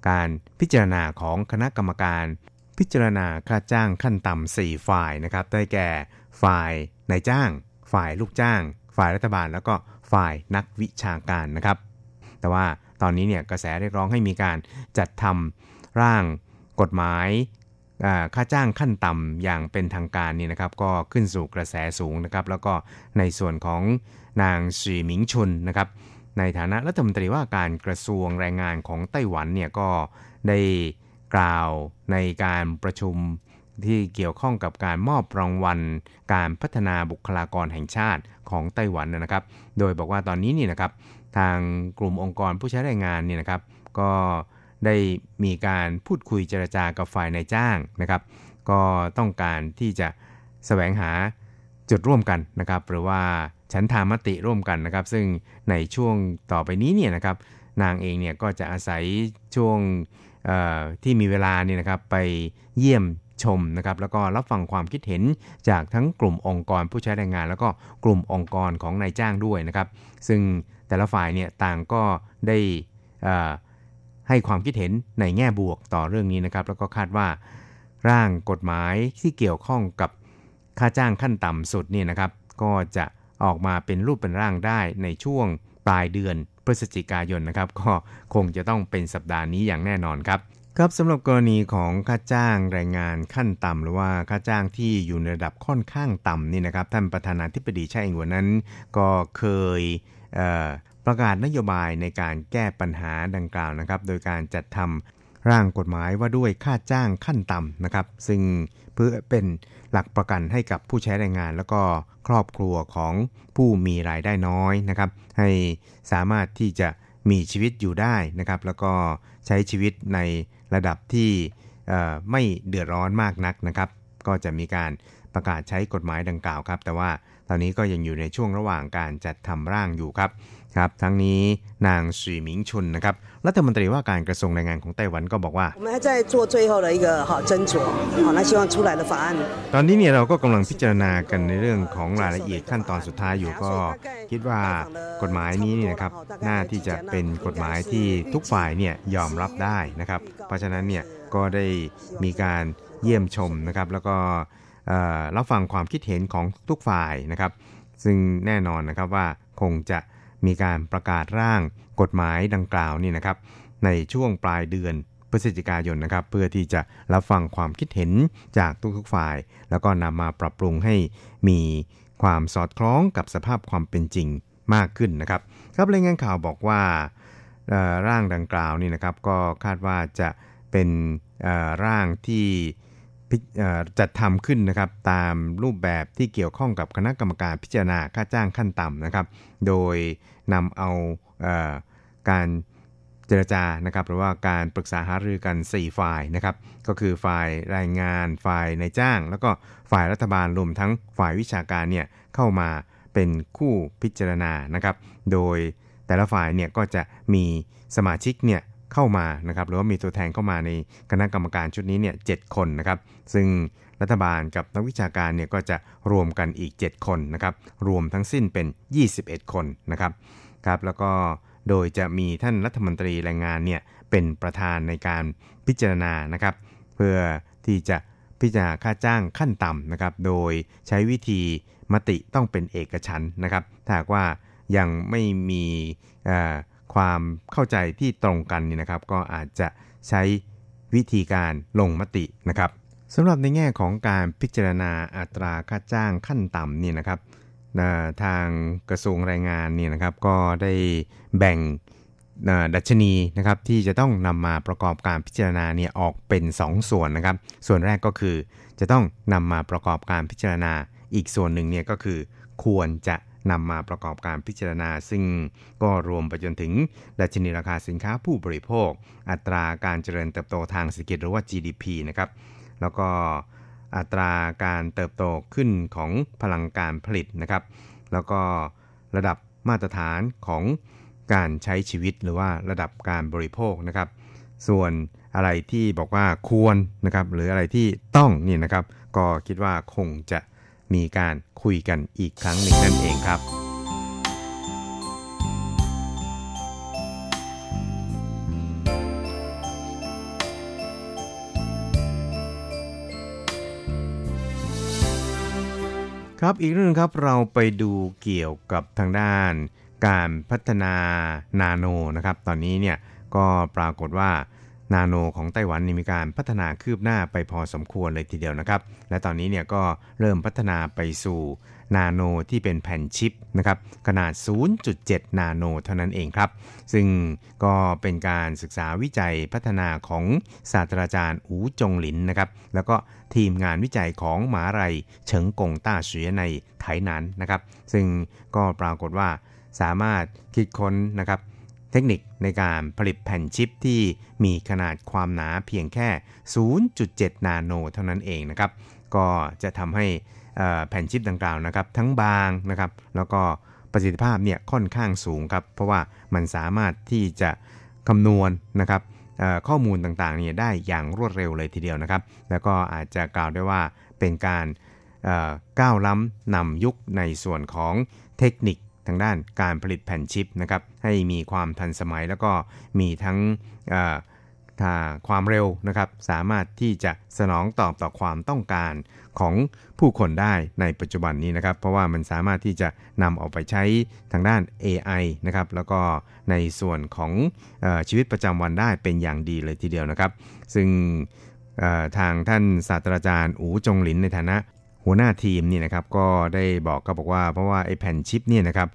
การพิจารณาของคณะกรรมการ พิจารณาค่าจ้างขั้นต่ำ4ฝ่ายนะครับได้แก่ฝ่ายนายจ้าง ฝ่ายลูกจ้าง ฝ่ายรัฐบาล แล้วก็ฝ่ายนักวิชาการนะครับ แต่ว่าตอนนี้เนี่ยกระแสเรียกร้องให้มีการจัดทำร่างกฎหมายค่าจ้างขั้นต่ำอย่างเป็นทางการนี่นะครับ ก็ขึ้นสู่กระแสสูงนะครับ แล้วก็ในส่วนของนางสีหมิงชุนนะครับ ในฐานะรัฐมนตรีว่าการกระทรวงแรงงานของไต้หวันเนี่ยก็ได้กล่าวในการประชุมที่เกี่ยวข้องกับการมอบรางวัล การพัฒนาบุคลากรแห่งชาติของไต้หวันนะครับ โดยบอกว่าตอนนี้นี่นะครับ ทางกลุ่มองค์กรผู้ใช้แรงงานเนี่ยนะครับ ก็ได้มีการพูดคุยเจรจากับฝ่ายนายจ้างนะครับ ก็ต้องการที่จะแสวงหาจุดร่วมกันนะครับ หรือว่าฉันทามติร่วมกันนะครับ ซึ่งในช่วงต่อไปนี้เนี่ยนะครับ นางเองเนี่ยก็จะอาศัยช่วงที่มีเวลาเนี่ยนะครับไปเยี่ยม ชมนะครับแล้วก็รับฟังความคิดเห็นจากทั้งกลุ่มองค์กรผู้ใช้แรงงาน แล้วก็กลุ่มองค์กรของนายจ้างด้วยนะครับซึ่งแต่ละฝ่ายเนี่ยต่างก็ได้ให้ความคิดเห็นในแง่บวกต่อเรื่องนี้นะครับแล้วก็คาดว่าร่างกฎหมายที่เกี่ยวข้องกับค่าจ้างขั้นต่ำสุดนี่นะครับก็จะออกมาเป็นรูปเป็นร่างได้ในช่วงปลายเดือนพฤศจิกายนนะครับก็คงจะต้องเป็นสัปดาห์นี้อย่างแน่นอนครับ ครับสำหรับกรณีของค่าจ้างแรงงานขั้นต่ำหรือว่าค่าจ้างที่อยู่ในระดับค่อนข้างต่ำนี่นะครับท่านประธานาธิบดีชาอิงหวนนั้น ก็เคยประกาศนโยบายในการแก้ปัญหาดังกล่าวนะครับ โดยการจัดทำร่างกฎหมายว่าด้วยค่าจ้างขั้นต่ำนะครับ ซึ่งเพื่อเป็นหลักประกันให้กับผู้ใช้แรงงาน แล้วก็ครอบครัวของผู้มีรายได้น้อยนะครับ ให้สามารถที่จะมีชีวิตอยู่ได้นะครับ แล้วก็ใช้ชีวิตใน ระดับที่ไม่เดือดร้อนมากนักนะครับ ก็จะมีการประกาศใช้กฎหมายดังกล่าวครับ แต่ว่าตอนนี้ก็ยังอยู่ในช่วงระหว่างการจัดทำร่างอยู่ครับครับ ทั้งนี้นางสีหมิงชุนนะครับ รัฐมนตรีว่าการกระทรวงแรงงานของไต้หวันก็บอกว่า ตอนนี้เนี่ยเราก็กำลังพิจารณากันในเรื่องของรายละเอียดขั้นตอนสุดท้ายอยู่ก็ คิดว่ากฎหมายนี้เนี่ยนะครับน่าที่จะเป็นกฎหมายที่ทุกฝ่ายเนี่ยยอมรับได้นะครับ เพราะฉะนั้นเนี่ยก็ได้มีการเยี่ยมชมนะครับแล้วก็รับฟังความคิดเห็นของทุกฝ่ายนะครับ ซึ่งแน่นอนนะครับว่าคงจะมีการประกาศร่าง กฎหมายดังกล่าวนี่นะครับ ในช่วงปลายเดือนพฤศจิกายนนะครับ เพื่อที่จะรับฟังความคิดเห็นจากทุกๆฝ่าย แล้วก็นำมาปรับปรุงให้มีความสอดคล้องกับสภาพความเป็นจริงมากขึ้นนะครับ ครับรายงานข่าวบอกว่าร่างดังกล่าวนี่นะครับ ก็คาดว่าจะเป็นร่างที่จัดทำขึ้นนะครับตามรูปแบบที่เกี่ยวข้องกับคณะกรรมการพิจารณาค่าจ้างขั้นต่ำนะครับ โดยนำเอาอา การเจรจานะครับหรือว่าการปรึกษาหารือกัน 4 ฝ่ายนะครับก็คือฝ่ายรายงานฝ่ายในจ้าง แล้วก็ฝ่ายรัฐบาลรวมทั้งฝ่ายวิชาการเนี่ยเข้ามาเป็นคู่พิจารณานะครับโดยแต่ละฝ่ายเนี่ยก็จะมีสมาชิกเนี่ยเข้ามานะครับหรือว่ามีตัวแทนเข้ามาในคณะกรรมการชุดนี้เนี่ยเคนนะครับซึ่งรัฐบาลกับนักวิชาการเนี่ยก็จะรวมกันอีก 7 คนนะครับรวมทั้งสิ้นเป็น 21 คนนะครับ ครับแล้วก็โดยจะมีท่านรัฐมนตรีแรงงานเนี่ยเป็นประธานในการพิจารณานะครับ เพื่อที่จะพิจารณาค่าจ้างขั้นต่ำนะครับ โดยใช้วิธีมติต้องเป็นเอกฉันนะครับ ถ้าว่ายังไม่มีความเข้าใจที่ตรงกันนี่นะครับ ก็อาจจะใช้วิธีการลงมตินะครับสำหรับในแง่ของการพิจารณาอัตราค่าจ้างขั้นต่ำนี่นะครับ ทางกระทรวงแรงงานเนี่ยนะครับก็ได้แบ่งดัชนีนะครับที่จะต้องนำมาประกอบการพิจารณาเนี่ยออกเป็น 2 ส่วนนะครับ ส่วนแรกก็คือจะต้องนำมาประกอบการพิจารณาอีกส่วนหนึ่งเนี่ยก็คือควรจะนำมาประกอบการพิจารณา ซึ่งก็รวมไปจนถึงดัชนีราคาสินค้าผู้บริโภค อัตราการเจริญเติบโตทางเศรษฐกิจหรือว่า GDP นะครับแล้วก็ อัตราการเติบโตขึ้นของพลังการผลิตนะครับ แล้วก็ระดับมาตรฐานของการใช้ชีวิตหรือว่าระดับการบริโภคนะครับ ส่วนอะไรที่บอกว่าควรนะครับหรืออะไรที่ต้องนี่นะครับ ก็คิดว่าคงจะมีการคุยกันอีกครั้งหนึ่งนั่นเองครับ ครับอีกเรื่องครับเราไปดูเกี่ยวกับทางด้าน การพัฒนานาโนนะครับตอนนี้เนี่ยก็ปรากฏว่านาโนของไต้หวันมีการพัฒนาคืบหน้าไปพอสมควรเลยทีเดียวนะครับ และตอนนี้เนี่ยก็เริ่มพัฒนาไปสู่ นาโนที่เป็นแผ่นชิปนะครับขนาด 0.7 นาโนเท่านั้นเองครับ ซึ่งก็เป็นการศึกษาวิจัยพัฒนาของศาสตราจารย์อูจงหลินนะครับแล้วก็ทีมงานวิจัยของหมาไรเฉิงกงต้าเสียในไถหนันนะครับ ซึ่งก็ปรากฏว่าสามารถคิดค้นนะครับเทคนิคในการผลิตแผ่นชิปที่มีขนาดความหนาเพียงแค่ 0.7 นาโนเท่านั้นเองนะครับ ก็จะทำให้ แผ่นชิปดังกล่าวนะครับ ทั้งบางนะครับ แล้วก็ประสิทธิภาพเนี่ยค่อนข้างสูงครับ เพราะว่ามันสามารถที่จะคำนวณนะครับข้อมูลต่างๆเนี่ยได้อย่างรวดเร็วเลยทีเดียวนะครับ แล้วก็อาจจะกล่าวได้ว่าเป็นการก้าวล้ำนำยุคในส่วนของเทคนิคทางด้านการผลิตแผ่นชิปนะครับ ให้มีความทันสมัยแล้วก็มีทั้งความเร็วนะครับ สามารถที่จะสนองตอบต่อความต้องการ ของผู้คนได้ในปัจจุบันนี้นะครับ เพราะว่ามันสามารถที่จะนำออกไปใช้ทางด้าน AI นะครับแล้วก็ในส่วนของอชีวิตประจำวันได้เป็นอย่างดีเลยทีเดียวนะครับ ซึ่งทางท่านศาสตราจารย์อูจงหลินในฐานะ หัวหน้าทีมนี่นะครับก็ได้บอกก็บอกว่าเพราะว่าไอ้แผ่นชิปเนี่ยนะครับ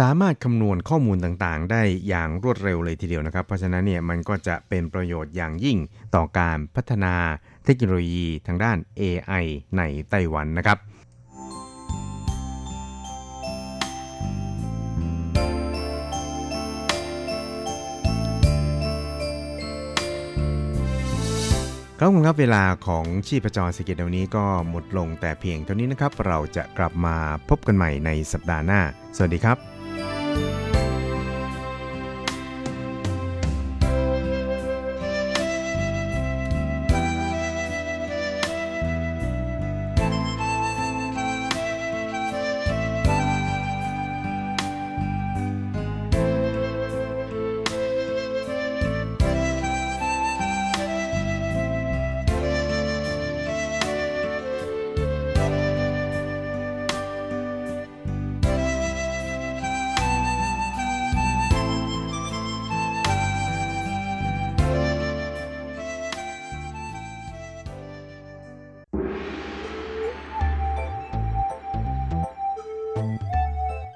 สามารถคำนวณข้อมูลต่างๆ ได้อย่างรวดเร็วเลยทีเดียวนะครับ เพราะฉะนั้นเนี่ยมันก็จะเป็นประโยชน์อย่างยิ่งต่อการพัฒนา เทคโนโลยีทางด้าน AI ในไต้หวันนะครับครับคุณครับเวลาของชีพจรสกิจวันนี้ก็หมดลงแต่เพียงเท่านี้นะครับ เราจะกลับมาพบกันใหม่ในสัปดาห์หน้า สวัสดีครับ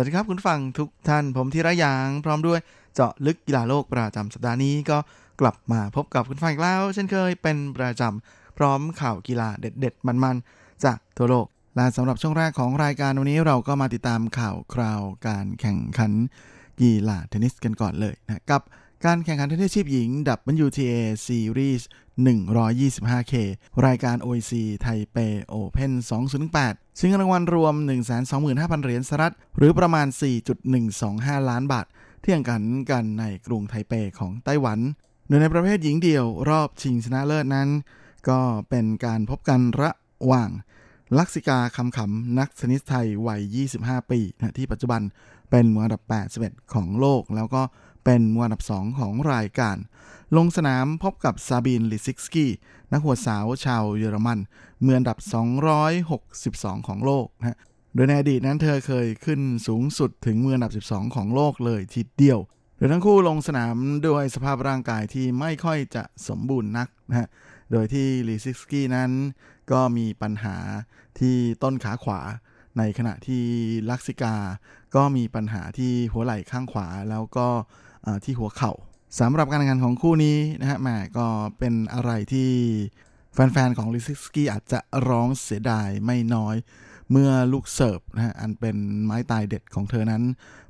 วัสดีครับคุณฟังทุกท่านผมธีระยางพร้อมด้วยเจาะลึกกีฬาโลกประจำสัปดาห์นี้ก็กลับมาพบกับคุณฟังอีกแล้ว เช่นเคยเป็นประจำพร้อมข่าวกีฬาเด็ด ๆ มันๆ จากทั่วโลก และสำหรับช่วงแรกของรายการวันนี้เราก็มาติดตามข่าวคราวการแข่งขันกีฬาเทนนิสกันก่อนเลยนะกับการแข่งขันเทนนิสชีพหญิง WTA Series 125K รายการ OIC ไทเป Open 2018 ซึ่งรางวัลรวม 125,000 เหรียญสหรัฐ หรือประมาณ 4.125 ล้านบาท ที่แข่งขันกันในกรุงไทเปของไต้หวัน โดยในประเภทหญิงเดี่ยวรอบชิงชนะเลิศนั้น ก็เป็นการพบกันระหว่าง ลักษิกาคำขำนักเทนนิสไทยวัย 25 ปีนะที่ปัจจุบันเป็นมืออันดับ 81 ของโลก แล้วก็ เป็นมืออันดับ 2 ของรายการ ลงสนามพบกับซาบินลิซิกสกี้นักหวดสาวชาวเยอรมันมืออันดับ 262 ของโลกนะโดยในอดีตนั้นเธอเคยขึ้นสูงสุดถึงมืออันดับ 12 ของโลกเลยทีเดียวโดยทั้งคู่ลงสนามด้วยสภาพร่างกายที่ไม่ค่อยจะสมบูรณ์นักนะฮะ โดยที่ลิซิกสกี้นั้นก็มีปัญหาที่ต้นขาขวา ในขณะที่ลักษิกา ก็มีปัญหาที่หัวไหล่ข้างขวาแล้วก็ ที่หัวเข่าสำหรับการแข่งขันของคู่นี้นะฮะแหมก็เป็นอะไรที่แฟนๆของลิซิกสกี้อาจจะร้องเสียดายไม่น้อย เมื่อลูกเสิร์ฟนะฮะอันเป็นไม้ตายเด็ดของเธอนั้น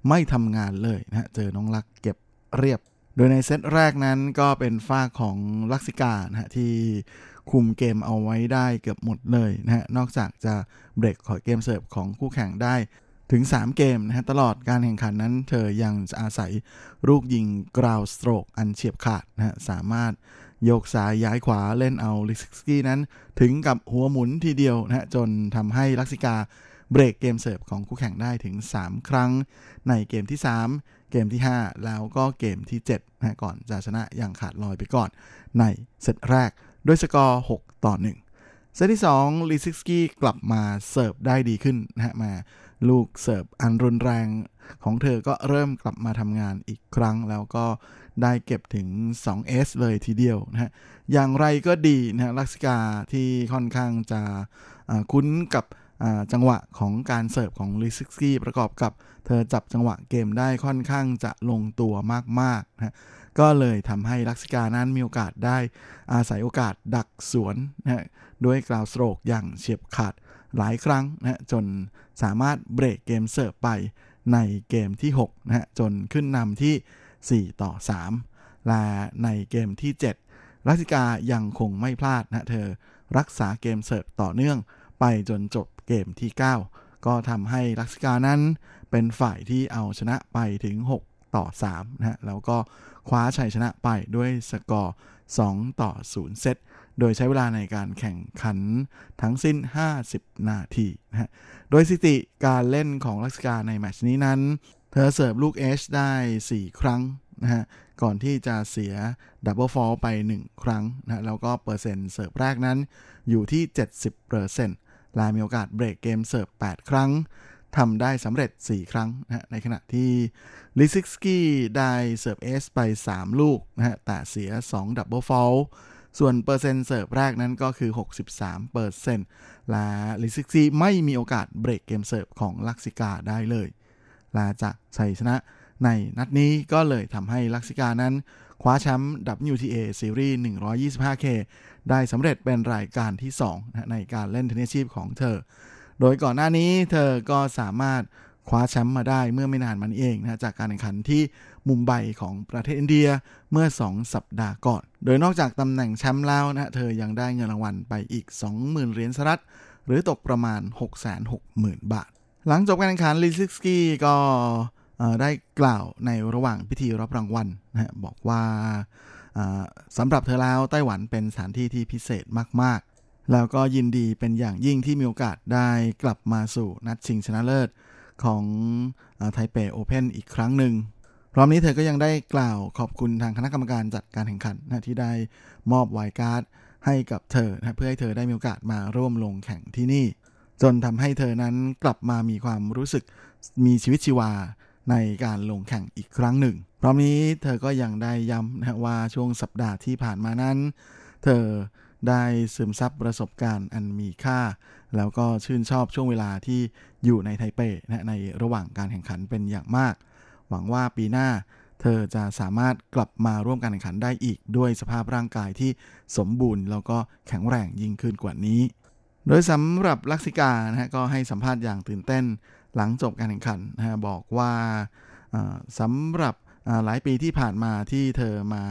ไม่ทำงานเลยนะฮะเจอน้องลักเก็บเรียบ โดยในเซตแรกนั้นก็เป็นฝ้าของลักษิกานะฮะที่คุมเกมเอาไว้ได้เกือบหมดเลยนะฮะนอกจากจะเบรกขอเกมเสิร์ฟของคู่แข่งได้ ถึง 3 เกมนะฮะตลอดการแข่งขันนั้น เธอยังอาศัยลูกยิง groundstroke อันเฉียบขาดนะฮะสามารถโยกซ้ายย้ายขวาเล่นเอาลิซิกสกี้นั้น ถึงกับหัวหมุนทีเดียวนะฮะจนทำให้ลักษิกาเบรกเกมเสิร์ฟของคู่แข่งได้ถึง 3 ครั้ง ในเกมที่ 3 เกมที่ 5 แล้วก็เกมที่7นะก่อนจะชนะอย่างขาดลอยไปก่อน ในเซตแรกด้วยสกอร์ 6 ต่อ 1 เซตที่2ลิซิกสกี้กลับมาเสิร์ฟได้ดีขึ้นนะฮะมา ลูกเสิร์ฟอันรุนแรงของเธอก็เริ่มกลับมาทำงานอีกครั้ง แล้วก็ได้เก็บถึง 2S เลยทีเดียวนะฮะ อย่างไรก็ดีนะฮะลักษิกาที่ค่อนข้างจะคุ้นกับจังหวะของการเสิร์ฟของลิซิกสกี้ประกอบกับเธอจับจังหวะเกมได้ค่อนข้างจะลงตัวมากๆนะก็เลยทำให้ลักษิกานั้นมีโอกาสได้อาศัยโอกาสดักสวนนะด้วยกราวสโตรกอย่างเฉียบขาดหลายครั้งนะจน สามารถเบรกเกมเสิร์ฟไปในเกมที่6นะฮะจนขึ้นนำที่ 4 ต่อ 3 และในเกมที่ 7 รัสิกายังคงไม่พลาดนะเธอรักษาเกมเสิร์ฟต่อเนื่องไปจนจบเกมที่ 9 ก็ทำให้รักษิกานั้นเป็นฝ่ายที่เอาชนะไปถึง 6 ต่อ3นะฮะแล้วก็คว้าชัยชนะไปด้วยสกอร์ 2 ต่อ 0 เซตโดยใช้เวลาในการแข่งขันทั้งสิ้น 50 นาทีนะฮะ โดยสถิติการเล่นของลักษิกาในแมตช์นี้นั้น เธอเสิร์ฟลูก ace ได้ 4 ครั้งนะฮะก่อนที่จะเสีย double fault ไป 1 ครั้งนะแล้วก็เปอร์เซ็นต์เสิร์ฟแรกนั้นอยู่ที่ 70%และมีโอกาสเบรกเกมเสิร์ฟ 8 ครั้งทำได้สำเร็จ 4 ครั้งนะในขณะที่ลิซิกสกี้ได้เสิร์ฟ ace ไป 3 ลูกนะฮะแต่เสีย 2 double fault ส่วนเปอร์เซ็นต์เสิร์ฟแรกนั้นก็คือ 63เปอร์เซ็นต์และลิซิกสกี้ไม่มีโอกาสเบรกเกมเสิร์ฟของลักษิกาได้เลยละจากชัยชนะในนัดนี้ก็เลยทำให้ลักษิกานั้น คว้าแชมป์ WTA ซีรีส์ 125K ได้สำเร็จเป็นรายการที่ 2 ในการเล่นเทนนิสชีพของเธอ โดยก่อนหน้านี้เธอก็สามารถ คว้าแชมป์มาได้เมื่อไม่นานมันเองนะจากการแข่งขันที่มุมไบของประเทศอินเดียเมื่อ 2 สัปดาห์ก่อน โดยนอกจากตำแหน่งแชมป์แล้วนะเธอยังได้เงินรางวัลไปอีก 20,000 เหรียญสหรัฐ หรือตกประมาณ 660,000 บาท หลังจบการแข่งขันลิซิกสกี้ก็ได้กล่าวในระหว่างพิธีรับรางวัลนะบอกว่าสำหรับเธอแล้วไต้หวันเป็นสถานที่ที่พิเศษมาก ๆ แล้วก็ยินดีเป็นอย่างยิ่งที่มีโอกาสได้กลับมาสู่นัดชิงชนะเลิศ ของไทเปโอเพนอีกครั้งหนึ่งพร้อมนี้เธอก็ยังได้กล่าวขอบคุณทางคณะกรรมการจัดการแข่งขันนะที่ได้มอบไวการ์ดให้กับเธอนะเพื่อให้เธอได้มีโอกาสมาร่วมลงแข่งที่นี่ จนทำให้เธอนั้นกลับมามีความรู้สึกมีชีวิตชีวาในการลงแข่งอีกครั้งหนึ่ง พร้อมนี้เธอก็ยังได้ย้ำนะว่าช่วงสัปดาห์ที่ผ่านมานั้น เธอได้ซึมซับประสบการณ์อันมีค่า แล้วก็ชื่นชอบช่วงเวลาที่อยู่ในไทเปนะในระหว่างการแข่งขันเป็นอย่างมาก หวังว่าปีหน้าเธอจะสามารถกลับมาร่วมการแข่งขันได้อีก ด้วยสภาพร่างกายที่สมบูรณ์ แล้วก็แข็งแรงยิ่งขึ้นกว่านี้ โดยสำหรับลักษิกานะฮะก็ให้สัมภาษณ์อย่างตื่นเต้นหลังจบการแข่งขันนะฮะบอกว่าสำหรับหลายปีที่ผ่านมาที่เธอมา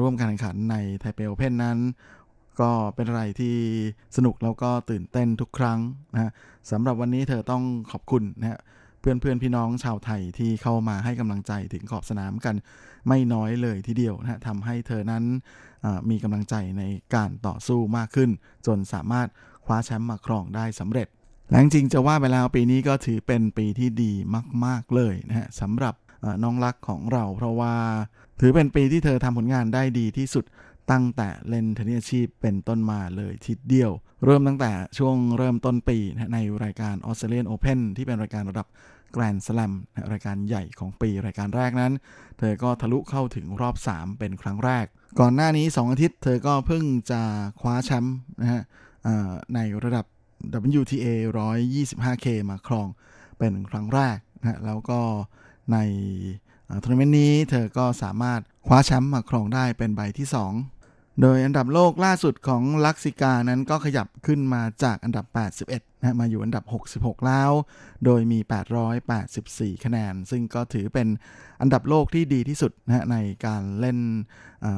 ร่วมการแข่งขันในไทเปโอเพนนั้น ก็เป็นอะไรที่สนุกแล้วก็ตื่นเต้นทุกครั้งนะสำหรับวันนี้เธอต้องขอบคุณนะฮะเพื่อนเพื่อนพี่น้องชาวไทยที่เข้ามาให้กำลังใจถึงขอบสนามกันไม่น้อยเลยทีเดียวนะทำให้เธอนั้นมีกำลังใจในการต่อสู้มากขึ้น จนสามารถคว้าแชมป์มาครองได้สำเร็จแลงจริงจะว่าไปแล้วปีนี้ก็ถือเป็นปีที่ดีมาก ๆ เลยนะฮะสำหรับน้องรักของเรา เพราะว่าถือเป็นปีที่เธอทำผลงานได้ดีที่สุด ตั้งแต่เล่นเทนนิสอาชีพเป็นต้นมาเลยทีเดียว เริ่มตั้งแต่ช่วงเริ่มต้นปีนะในรายการออสเตรเลียนโอเพนที่เป็นรายการระดับแกรนด์สแลมรายการใหญ่ของปีรายการแรกนั้น เธอก็ทะลุเข้าถึงรอบ 3 เป็นครั้งแรก ก่อนหน้านี้ 2 อาทิตย์ เธอก็เพิ่งจะคว้าแชมป์นะฮะในระดับ WTA 125K มาครองเป็นครั้งแรกนะแล้วก็ในทัวร์นาเมนต์นี้เธอก็สามารถคว้าแชมป์มาครองได้เป็นใบที่ 2 โดยอันดับโลกล่าสุดของลักษิกานั้นก็ขยับขึ้นมาจากอันดับ 81 นะมาอยู่อันดับ 66 แล้ว โดยมี 884 คะแนน ซึ่งก็ถือเป็นอันดับโลกที่ดีที่สุดนะในการเล่น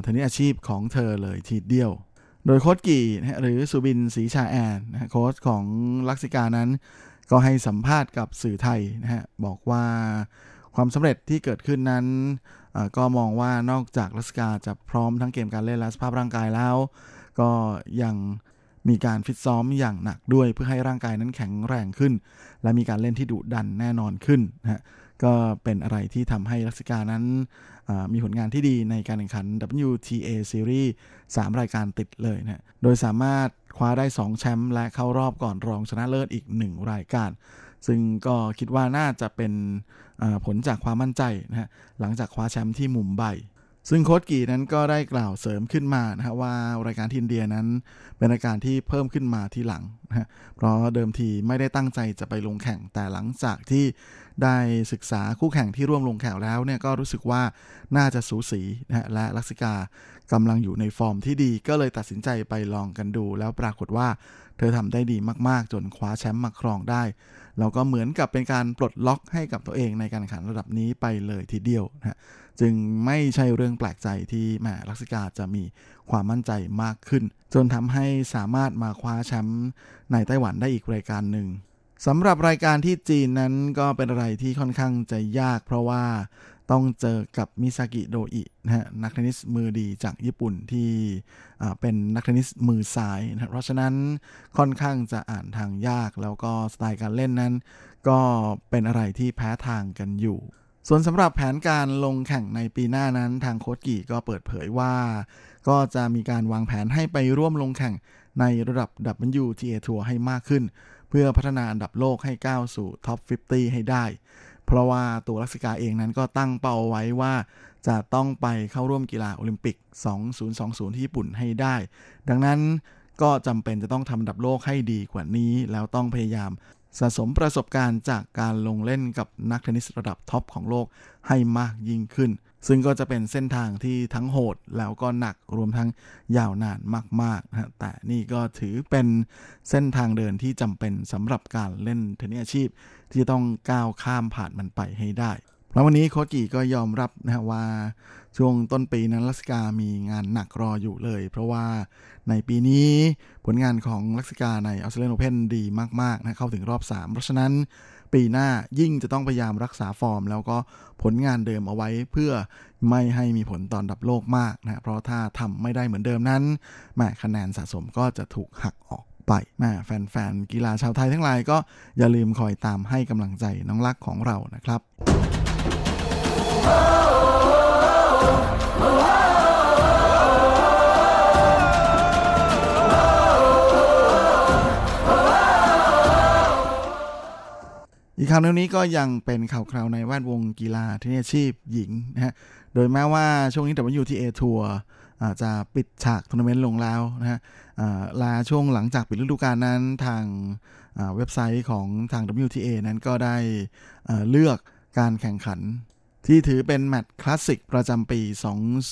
เทนนิสอาชีพของเธอเลยทีเดียว โดยโค้ชกี่หรือสุบินศรีชาแอนนะโค้ชของลักซิกานั้น ก็ให้สัมภาษณ์กับสื่อไทยนะฮะบอกว่าความสำเร็จที่เกิดขึ้นนั้น ก็มองว่านอกจากลักซิกาจะพร้อมทั้งเกมการเล่นและสภาพร่างกายแล้ว ก็ยังมีการฟิตซ้อมอย่างหนักด้วยเพื่อให้ร่างกายนั้นแข็งแรงขึ้น และมีการเล่นที่ดุดันแน่นอนขึ้นนะฮะก็เป็นอะไรที่ทำให้ลักซิกานั้นมีผลงานที่ดีในการแข่งขัน WTA Series 3 รายการติดเลยนะโดยสามารถคว้าได้ 2 แชมป์และเข้ารอบก่อนรองชนะเลิศอีก 1 รายการ ซึ่งก็คิดว่าน่าจะเป็นผลจากความมั่นใจนะฮะหลังจากคว้าแชมป์ที่มุมไบซึ่งโค้ดกีนั้นก็ได้กล่าวเสริมขึ้นมานะฮะว่ารายการที่อินเดียนั้นเป็นรายการที่เพิ่มขึ้นมาทีหลังนะฮะเพราะเดิมทีไม่ได้ตั้งใจจะไปลงแข่งแต่หลังจากที่ได้ศึกษาคู่แข่งที่ร่วมลงแข่งแล้วเนี่ยก็รู้สึกว่าน่าจะสูสีนะฮะและลักษิกากำลังอยู่ในฟอร์มที่ดีก็เลยตัดสินใจไปลองกันดู แล้วปรากฏว่าเธอทำได้ดีมากๆ จนคว้าแชมป์มาครองได้ เราก็เหมือนกับเป็นการปลดล็อกให้กับตัวเองในการแข่งขันระดับนี้ไปเลยทีเดียวนะจึงไม่ใช่เรื่องแปลกใจที่แหมลักษิกาจะมีความมั่นใจมากขึ้น จนทำให้สามารถมาคว้าแชมป์ในไต้หวันได้อีกรายการหนึ่งสำหรับรายการที่จีนนั้นก็เป็นอะไรที่ค่อนข้างจะยาก เพราะว่า ต้องเจอกับมิซากิโดอินะฮะนักเทนนิสมือดีจากญี่ปุ่นที่เป็นนักเทนนิสมือซ้ายนะเพราะฉะนั้นค่อนข้างจะอ่านทางยากแล้วก็สไตล์การเล่นนั้น ก็เป็นอะไรที่แพ้ทางกันอยู่ ส่วนสำหรับแผนการลงแข่งในปีหน้านั้นทางโค้ชกี่ก็เปิดเผยว่า ก็จะมีการวางแผนให้ไปร่วมลงแข่งในระดับ WTA ทัวร์ให้มากขึ้น เพื่อพัฒนาอันดับโลกให้ก้าวสู่ท็อป 50 ให้ได้ เพราะว่าตัวลักษิกาเองนั้นก็ตั้งเป้าไว้ว่า จะต้องไปเข้าร่วมกีฬาโอลิมปิก 2020 ที่ญี่ปุ่นให้ได้ ดังนั้นก็จำเป็นจะต้องทำดับโลกให้ดีกว่านี้ แล้วต้องพยายามสะสมประสบการณ์จากการลงเล่นกับนักเทนนิสระดับท็อปของโลกให้มากยิ่งขึ้น ซึ่งก็จะเป็นเส้นทางที่ทั้งโหดแล้วก็หนักรวมทั้งยาวนานมากๆนะแต่นี่ก็ถือเป็นเส้นทางเดินที่จำเป็นสำหรับการเล่นเทนนิสอาชีพ ที่ต้องก้าวข้ามผ่านมันไปให้ได้เพราะวันนี้โคกีก็ยอมรับนะว่าช่วงต้นปีนั้นลักษิกามีงานหนักรออยู่เลย เพราะว่าในปีนี้ผลงานของลักษิกาในออสเตรเลียนโอเพนดีมากๆนะเข้าถึงรอบ 3 เพราะฉะนั้น ปีหน้ายิ่งจะต้องพยายามรักษาฟอร์ม แล้วก็ผลงานเดิมเอาไว้เพื่อไม่ให้มีผลต่ออันดับโลกมากนะเพราะถ้าทำไม่ได้เหมือนเดิมนั้นแม่คะแนนสะสมก็จะถูกหักออกไปแม่แฟนๆกีฬาชาวไทยทั้งหลายก็อย่าลืมคอยตามให้กำลังใจน้องรักของเรานะครับ อีกข่าวนี้ก็ยังเป็นข่าวคราวในแวดวงกีฬาเทนนิสอาชีพหญิงนะฮะ โดยแม้ว่าช่วงนี้ WTA ทัวร์จะปิดฉากทัวร์นาเมนต์ลงแล้วนะฮะลาช่วงหลังจากปิดฤดูกาลนั้นทางเว็บไซต์ของทาง WTA นั้นก็ได้เลือกการแข่งขัน ที่ถือเป็นแมตช์คลาสสิกประจำปี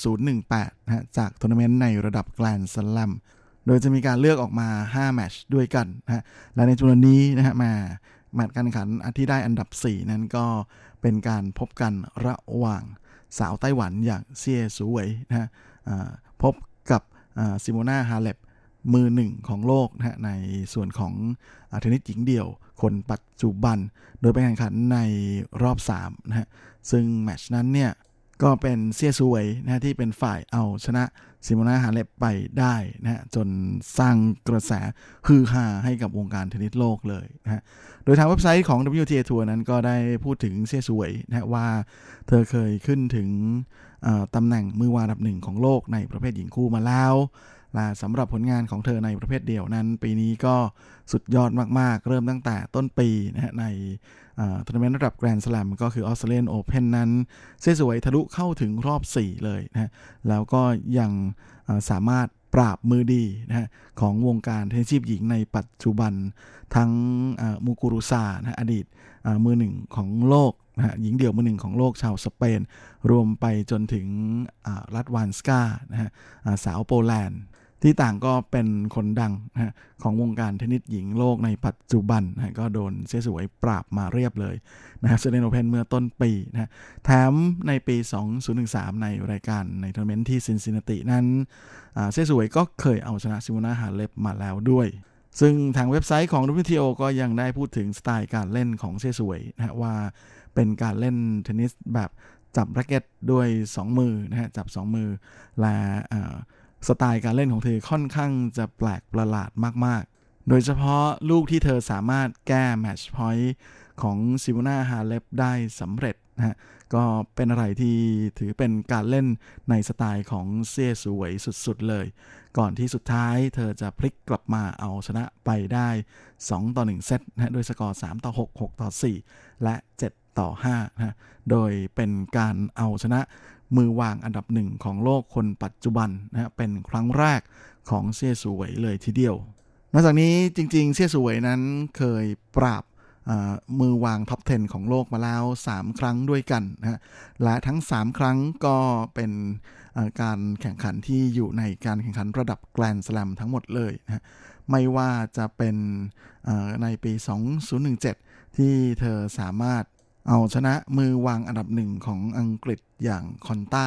2018นะฮะจากทัวร์นาเมนต์ในระดับแกรนด์สแลมโดยจะมีการเลือกออกมา 5 แมตช์ด้วยกันนะฮะและในจำนวนนี้นะฮะมา แมตช์การแข่งขันที่ได้อันดับ 4 นั้นก็เป็นการพบกันระหว่างสาวไต้หวันอย่างเซียสูเวยนะฮะพบกับซิโมนาฮาเลปมือหนึ่งของโลกนะฮะในส่วนของเทนนิสหญิงเดี่ยว คนปัจจุบัน โดยไปแข่งขันในรอบ3นะฮะซึ่งแมตช์นั้นเนี่ย ก็เป็นเซียสูเวยนะฮะที่เป็นฝ่ายเอาชนะซิโมนาฮาเลปไปได้นะฮะจนสร้างกระแสฮือฮาให้กับวงการเทนนิสโลกเลยนะโดยทางเว็บไซต์ของ WTA Tour นั้นก็ได้พูดถึงเซียสูเวยนะฮะว่าเธอเคยขึ้นถึงตำแหน่งมืออันดับหนึ่งของโลกในประเภทหญิงคู่มาแล้ว และสำหรับผลงานของเธอในประเภทเดี่ยวนั้น ปีนี้ก็สุดยอดมาก ๆ เริ่มตั้งแต่ต้นปีนะฮะในทัวร์นาเมนต์ระดับแกรนด์สแลมก็คือออสเตรเลียนโอเพนนั้นเซสวยทะลุเข้าถึงรอบ 4 เลยนะฮะแล้วก็ยังสามารถปราบมือดีนะฮะของวงการเทนนิสชีพหญิงในปัจจุบันทั้งมูกูรุซานะอดีตมือหนึ่งของโลกนะฮะหญิงเดี่ยวมือหนึ่งของโลกชาวสเปน รวมไปจนถึงรัฐวานสกานะฮะสาวโปแลนด์ ที่ต่างก็เป็นคนดังนะของวงการเทนนิสหญิงโลกในปัจจุบันนะก็โดนเสียสวยปราบมาเรียบเลยนะฮะเตรเลียนโอเพนเมื่อต้นปีนะแถมในปี 2013 ในรายการในทัวร์นาเมนต์ที่ซินซินนาตินั้นเสียสวยก็เคยเอาชนะซิโมนาฮาเลปมาแล้วด้วยซึ่งทางเว็บไซต์ของ WTA ก็ยังได้พูดถึงสไตล์การเล่นของเสียสวยนะว่าเป็นการเล่นเทนนิสแบบจับแร็กเก็ตด้วย 2 มือนะฮะจับ 2 มือ และ สไตล์การเล่นของเธอค่อนข้างจะแปลกประหลาดมากๆ โดยเฉพาะลูกที่เธอสามารถแก้ match pointของซิมูนาฮาเลปได้สำเร็จนะฮะ ก็เป็นอะไรที่ถือเป็นการเล่นในสไตล์ของเซียสวยสุดๆเลย ก่อนที่สุดท้ายเธอจะพลิกกลับมาเอาชนะไปได้ 2 ต่อ 1 เซตนะด้วยสกอร์ 3 ต่อ 6 6 ต่อ 4 และ 7 ต่อ5นะโดยเป็นการเอาชนะ มือวางอันดับหนึ่งของโลกคนปัจจุบันนะเป็นครั้งแรกของเซียสวยเลยทีเดียวนอกจากนี้จริงๆ เซียสวยนั้นเคยปราบมือวางท็อป 10 ของโลกมาแล้ว 3 ครั้งด้วยกันนะและทั้ง 3 ครั้งก็เป็นการแข่งขันที่อยู่ในการแข่งขันระดับแกรนด์สแลมทั้งหมดเลยนะไม่ว่าจะเป็นในปี 2017 ที่เธอสามารถ เอาชนะมือวางอันดับหนึ่งของอังกฤษอย่างคอนต้า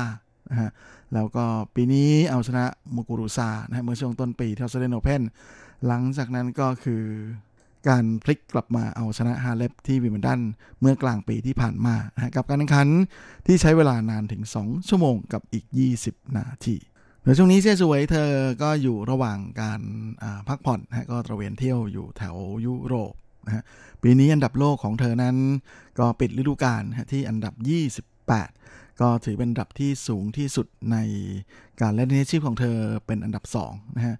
นะฮะแล้วก็ปีนี้เอาชนะมูกุรุซานะเมื่อช่วงต้นปีที่ออสเตรเลียนโอเพนหลังจากนั้นก็คือการพลิกกลับมาเอาชนะฮาเลปที่วิมเบลดันเมื่อกลางปีที่ผ่านมานะกับการแข่งขันที่ใช้เวลานานถึง 2 ชั่วโมงกับอีก 20 นาทีเดี๋ยวช่วงนี้เซี่ยสวยเธอก็อยู่ระหว่างการพักผ่อนนะก็ตระเวนเที่ยวอยู่แถวยุโรป นะฮะปีนี้อันดับโลกของเธอนั้น ก็ปิดฤดูกาลที่อันดับ 28 ก็ถือเป็นอันดับที่สูงที่สุดในการเล่นอาชีพของเธอเป็นอันดับ2นะฮะ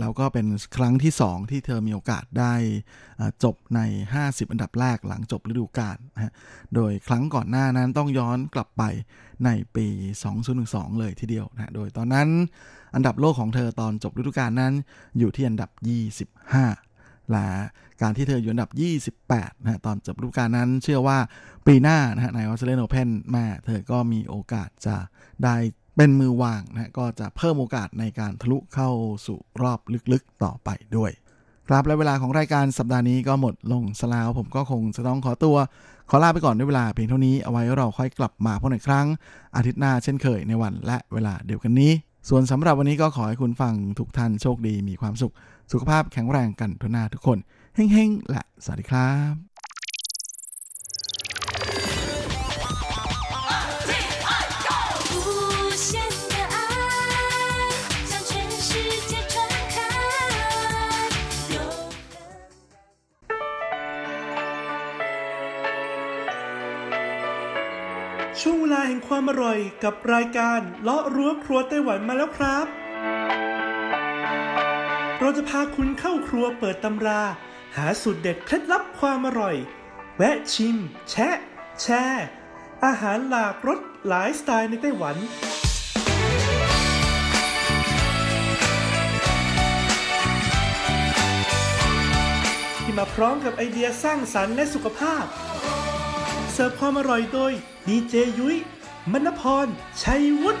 แล้วก็เป็นครั้งที่ 2 ที่เธอมีโอกาสได้จบใน 50 อันดับแรกหลังจบฤดูกาลนะฮะโดยครั้งก่อนหน้านั้นต้องย้อนกลับไปในปี 2012 เลยทีเดียวนะโดยตอนนั้นอันดับโลกของเธอตอนจบฤดูกาลนั้นอยู่ที่อันดับ 25 และ การที่เธออยู่อันดับ 28นะตอนจบฤดูกาลนั้นเชื่อว่าปีหน้านะฮะในออสเตรเลียนโอเพนแม่เธอก็มีโอกาสจะได้เป็นมือวางนะก็จะเพิ่มโอกาสในการทะลุเข้าสู่รอบลึกๆต่อไปด้วย ครับและเวลาของรายการสัปดาห์นี้ก็หมดลงสลาว ผมก็คงจะต้องขอตัว ขอลาไปก่อนด้วยเวลาเพียงเท่านี้เอาไว้เราค่อยกลับมาพบในครั้ง อาทิตย์หน้าเช่นเคยในวันและเวลาเดียวกันนี้ ส่วนสำหรับวันนี้ก็ขอให้คุณฟังทุกท่านโชคดีมีความสุข สุขภาพแข็งแรงกันทุกหน้าทุกคน เฮ้งๆ และสวัสดีครับช่วงเวลาแห่งความอร่อยกับรายการเลาะรั้วครัวไต้หวันมาแล้วครับ เราจะพาคุณเข้าครัวเปิดตำรา หาสูตรเด็ดเคล็ดลับความอร่อย แวะชิม แชะ แชร์อาหารหลากรสหลายสไตล์ในไต้หวัน ที่มาพร้อมกับไอเดียสร้างสรรค์และสุขภาพ เสิร์ฟความอร่อยโดยดีเจยุ้ยมณพร ชัยวุฒิ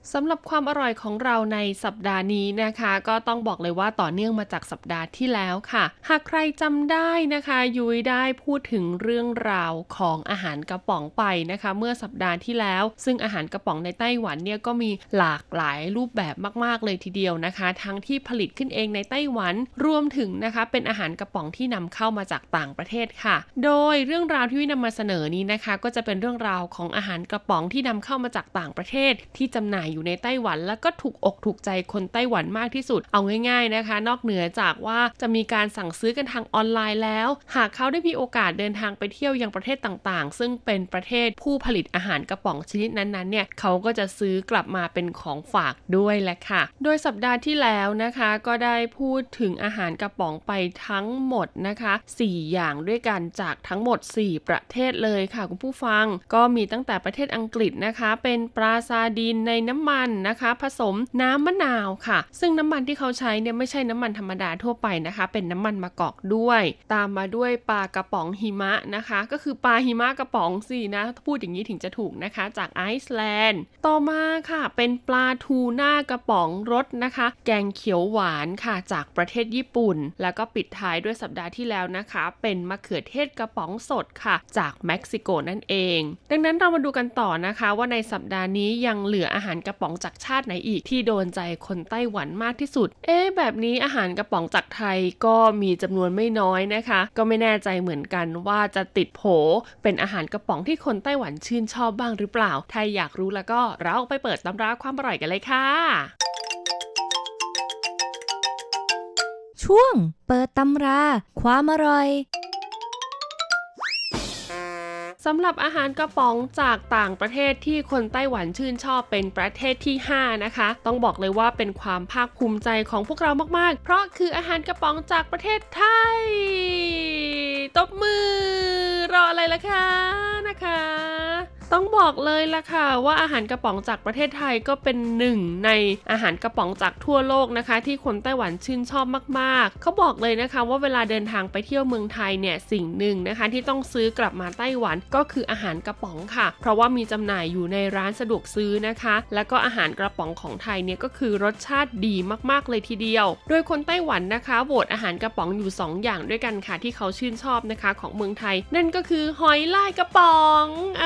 สำหรับความอร่อยของเราในสัปดาห์นี้นะคะ ก็ต้องบอกเลยว่าต่อเนื่องมาจากสัปดาห์ที่แล้วค่ะ หากใครจำได้นะคะ ยุ้ยได้พูดถึงเรื่องราวของอาหารกระป๋องไปนะคะ เมื่อสัปดาห์ที่แล้ว ซึ่งอาหารกระป๋องในไต้หวันเนี่ยก็มีหลากหลายรูปแบบมาก ๆ เลยทีเดียวนะคะ ทั้งที่ผลิตขึ้นเองในไต้หวันรวมถึงนะคะเป็นอาหารกระป๋องที่นำเข้ามาจากต่างประเทศค่ะ โดยเรื่องราวที่วินำมาเสนอนี้นะคะ ก็จะเป็นเรื่องราวของอาหารกระป๋องที่นำเข้ามาจากต่างประเทศที่จำหน่ายอยู่ในไต้หวัน แล้วก็ถูกอกถูกใจคนไต้หวันมากที่สุด เอาง่าย ๆนะคะ นอกเหนือจากว่าจะมีการสั่งซื้อกันทางออนไลน์แล้ว หากเขาได้มีโอกาสเดินทางไปเที่ยวยังประเทศต่างๆ ซึ่งเป็นประเทศผู้ผลิตอาหารกระป๋องชนิดนั้นๆเนี่ยเขาก็จะซื้อกลับมาเป็นของฝากด้วยแหละค่ะ โดยสัปดาห์ที่แล้วนะคะก็ได้พูดถึงอาหารกระป๋องไปทั้งหมดนะคะ 4 อย่างด้วยกันจากทั้งหมด 4 ประเทศเลยค่ะคุณผู้ฟัง ก็มีตั้งแต่ประเทศอังกฤษนะคะ เป็นปลาซาดินในน้ำำมันนะคะ ผสมน้ำมะนาวค่ะ ซึ่งน้ำมันที่เขาใช้เนี่ยไม่ใช่น้ำมันธรรมดาทั่วไปนะคะ เป็นน้ำมันมะกอกด้วย ตามมาด้วยปลากระป๋องหิมะนะคะ ก็คือปลาหิมะกระป๋องสินะพูดอย่างนี้ถึงจะถูกนะคะ จากไอซ์แลนด์ ต่อมาค่ะเป็นปลาทูน่ากระป๋องรสนะคะ แกงเขียวหวานค่ะจากประเทศญี่ปุ่น แล้วก็ปิดท้ายด้วยสัปดาห์ที่แล้วนะคะ เป็นมะเขือเทศกระป๋องสดค่ะ จากเม็กซิโกนั่นเอง ดังนั้นเรามาดูกันต่อนะคะว่าในสัปดาห์นี้ยังเหลืออาหารกระป๋องจากชาติไหนอีกที่โดนใจคนไต้หวันมากที่สุด เอ๊แบบนี้อาหารกระป๋องจากไทยก็มีจำนวนไม่น้อยนะคะ ก็ไม่แน่ใจเหมือนกันว่าจะติดโผเป็นอาหารกระป๋องที่คนไต้หวันชื่นชอบบ้างหรือเปล่า ถ้าอยากรู้แล้วก็เราไปเปิดตำราความอร่อยกันเลยค่ะ ช่วงเปิดตำราความอร่อย สำหรับอาหารกระป๋องจากต่างประเทศที่คนไต้หวันชื่นชอบเป็นประเทศที่ 5 นะคะ ต้องบอกเลยว่าเป็นความภาคภูมิใจของพวกเรามากๆ เพราะคืออาหารกระป๋องจากประเทศไทย ตบมือ รออะไรล่ะคะนะคะ ต้องบอกเลยล่ะค่ะว่าอาหารกระป๋องจากประเทศไทยก็เป็นหนึ่งในอาหารกระป๋องจากทั่วโลกนะคะ ที่คนไต้หวันชื่นชอบมากๆ เขาบอกเลยนะคะว่าเวลาเดินทางไปเที่ยวเมืองไทยเนี่ยสิ่งหนึ่งนะคะ ที่ต้องซื้อกลับมาไต้หวันก็คืออาหารกระป๋องค่ะ เพราะว่ามีจำหน่ายอยู่ในร้านสะดวกซื้อนะคะ แล้วก็อาหารกระป๋องของไทยเนี่ยก็คือรสชาติดีมากๆเลยทีเดียว โดยคนไต้หวันนะคะโหวตอาหารกระป๋องอยู่ 2 อย่างด้วยกันค่ะ ที่เขาชื่นชอบนะคะของเมืองไทย นั่นก็คือหอยลายกระป๋องเอ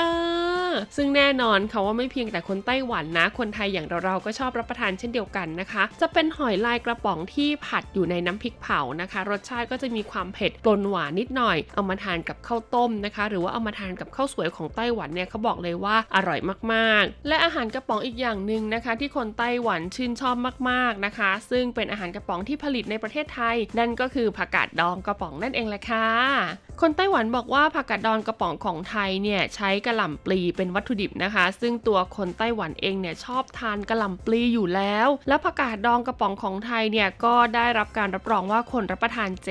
อซึ่งแน่นอนค่ะว่าไม่เพียงแต่คนไต้หวันนะ คนไทยอย่างเราๆก็ชอบรับประทานเช่นเดียวกันนะคะ จะเป็นหอยลายกระป๋องที่ผัดอยู่ในน้ำพริกเผานะคะ รสชาติก็จะมีความเผ็ดปนหวานนิดหน่อย เอามาทานกับข้าวต้มนะคะ หรือว่าเอามาทานกับข้าวสวยของไต้หวันเนี่ยเขาบอกเลยว่าอร่อยมากๆ และอาหารกระป๋องอีกอย่างหนึ่งนะคะ ที่คนไต้หวันชื่นชอบมากๆนะคะ ซึ่งเป็นอาหารกระป๋องที่ผลิตในประเทศไทย นั่นก็คือผักกาดดองกระป๋องนั่นเองแหละค่ะคนไต้หวันบอกว่าผักกาดดองกระป๋องของไทยเนี่ยใช้กระหล่ำปลีเป็นวัตถุดิบนะคะ ซึ่งตัวคนไต้หวันเองเนี่ยชอบทานกระหล่ำปลีอยู่แล้ว แล้วผักกาดดองกระป๋องของไทยเนี่ยก็ได้รับการรับรองว่าคนรับประทานเจ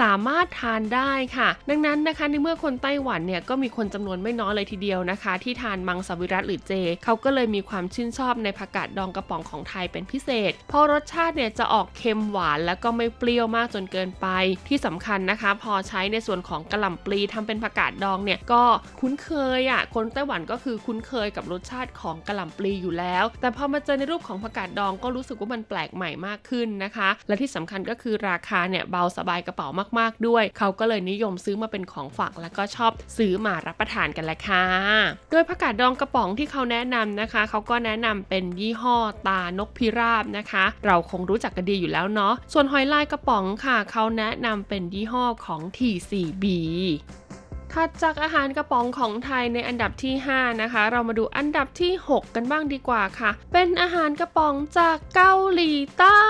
สามารถทานได้ค่ะ ดังนั้นนะคะในเมื่อคนไต้หวันเนี่ยก็มีคนจำนวนไม่น้อยเลยทีเดียวนะคะ ที่ทานมังสวิรัตหรือเจ เขาก็เลยมีความชื่นชอบในผักกาดดองกระป๋องของไทยเป็นพิเศษ เพราะรสชาติเนี่ยจะออกเค็มหวานแล้วก็ไม่เปรี้ยวมากจนเกินไป ที่สำคัญนะคะ พอใช้ในส่วนของกระหล่ำปลีทำเป็นผักกาดดองเนี่ยก็คุ้นเคยอะคนไต้หวันก็คือคุ้นเคยกับรสชาติของกระหล่ำปลีอยู่แล้ว แต่พอมาเจอในรูปของผักกาดดองก็รู้สึกว่ามันแปลกใหม่มากขึ้นนะคะ และที่สำคัญก็คือราคาเนี่ยเบาสบายกระเป๋ามากๆด้วย เขาก็เลยนิยมซื้อมาเป็นของฝากแล้วก็ชอบซื้อมารับประทานกันแหละค่ะ โดยผักกาดดองกระป๋องที่เขาแนะนำนะคะ เขาก็แนะนำเป็นยี่ห้อตานกพิราบนะคะ เราคงรู้จักกันดีอยู่แล้วเนาะ ส่วนหอยลายกระป๋องค่ะ เขาแนะนำเป็นยี่ห้อของ T4B ถัดจากอาหารกระป๋องของไทยในอันดับที่ 5 นะคะ เรามาดูอันดับที่ 6 กันบ้างดีกว่าค่ะ เป็นอาหารกระป๋องจากเกาหลีใต้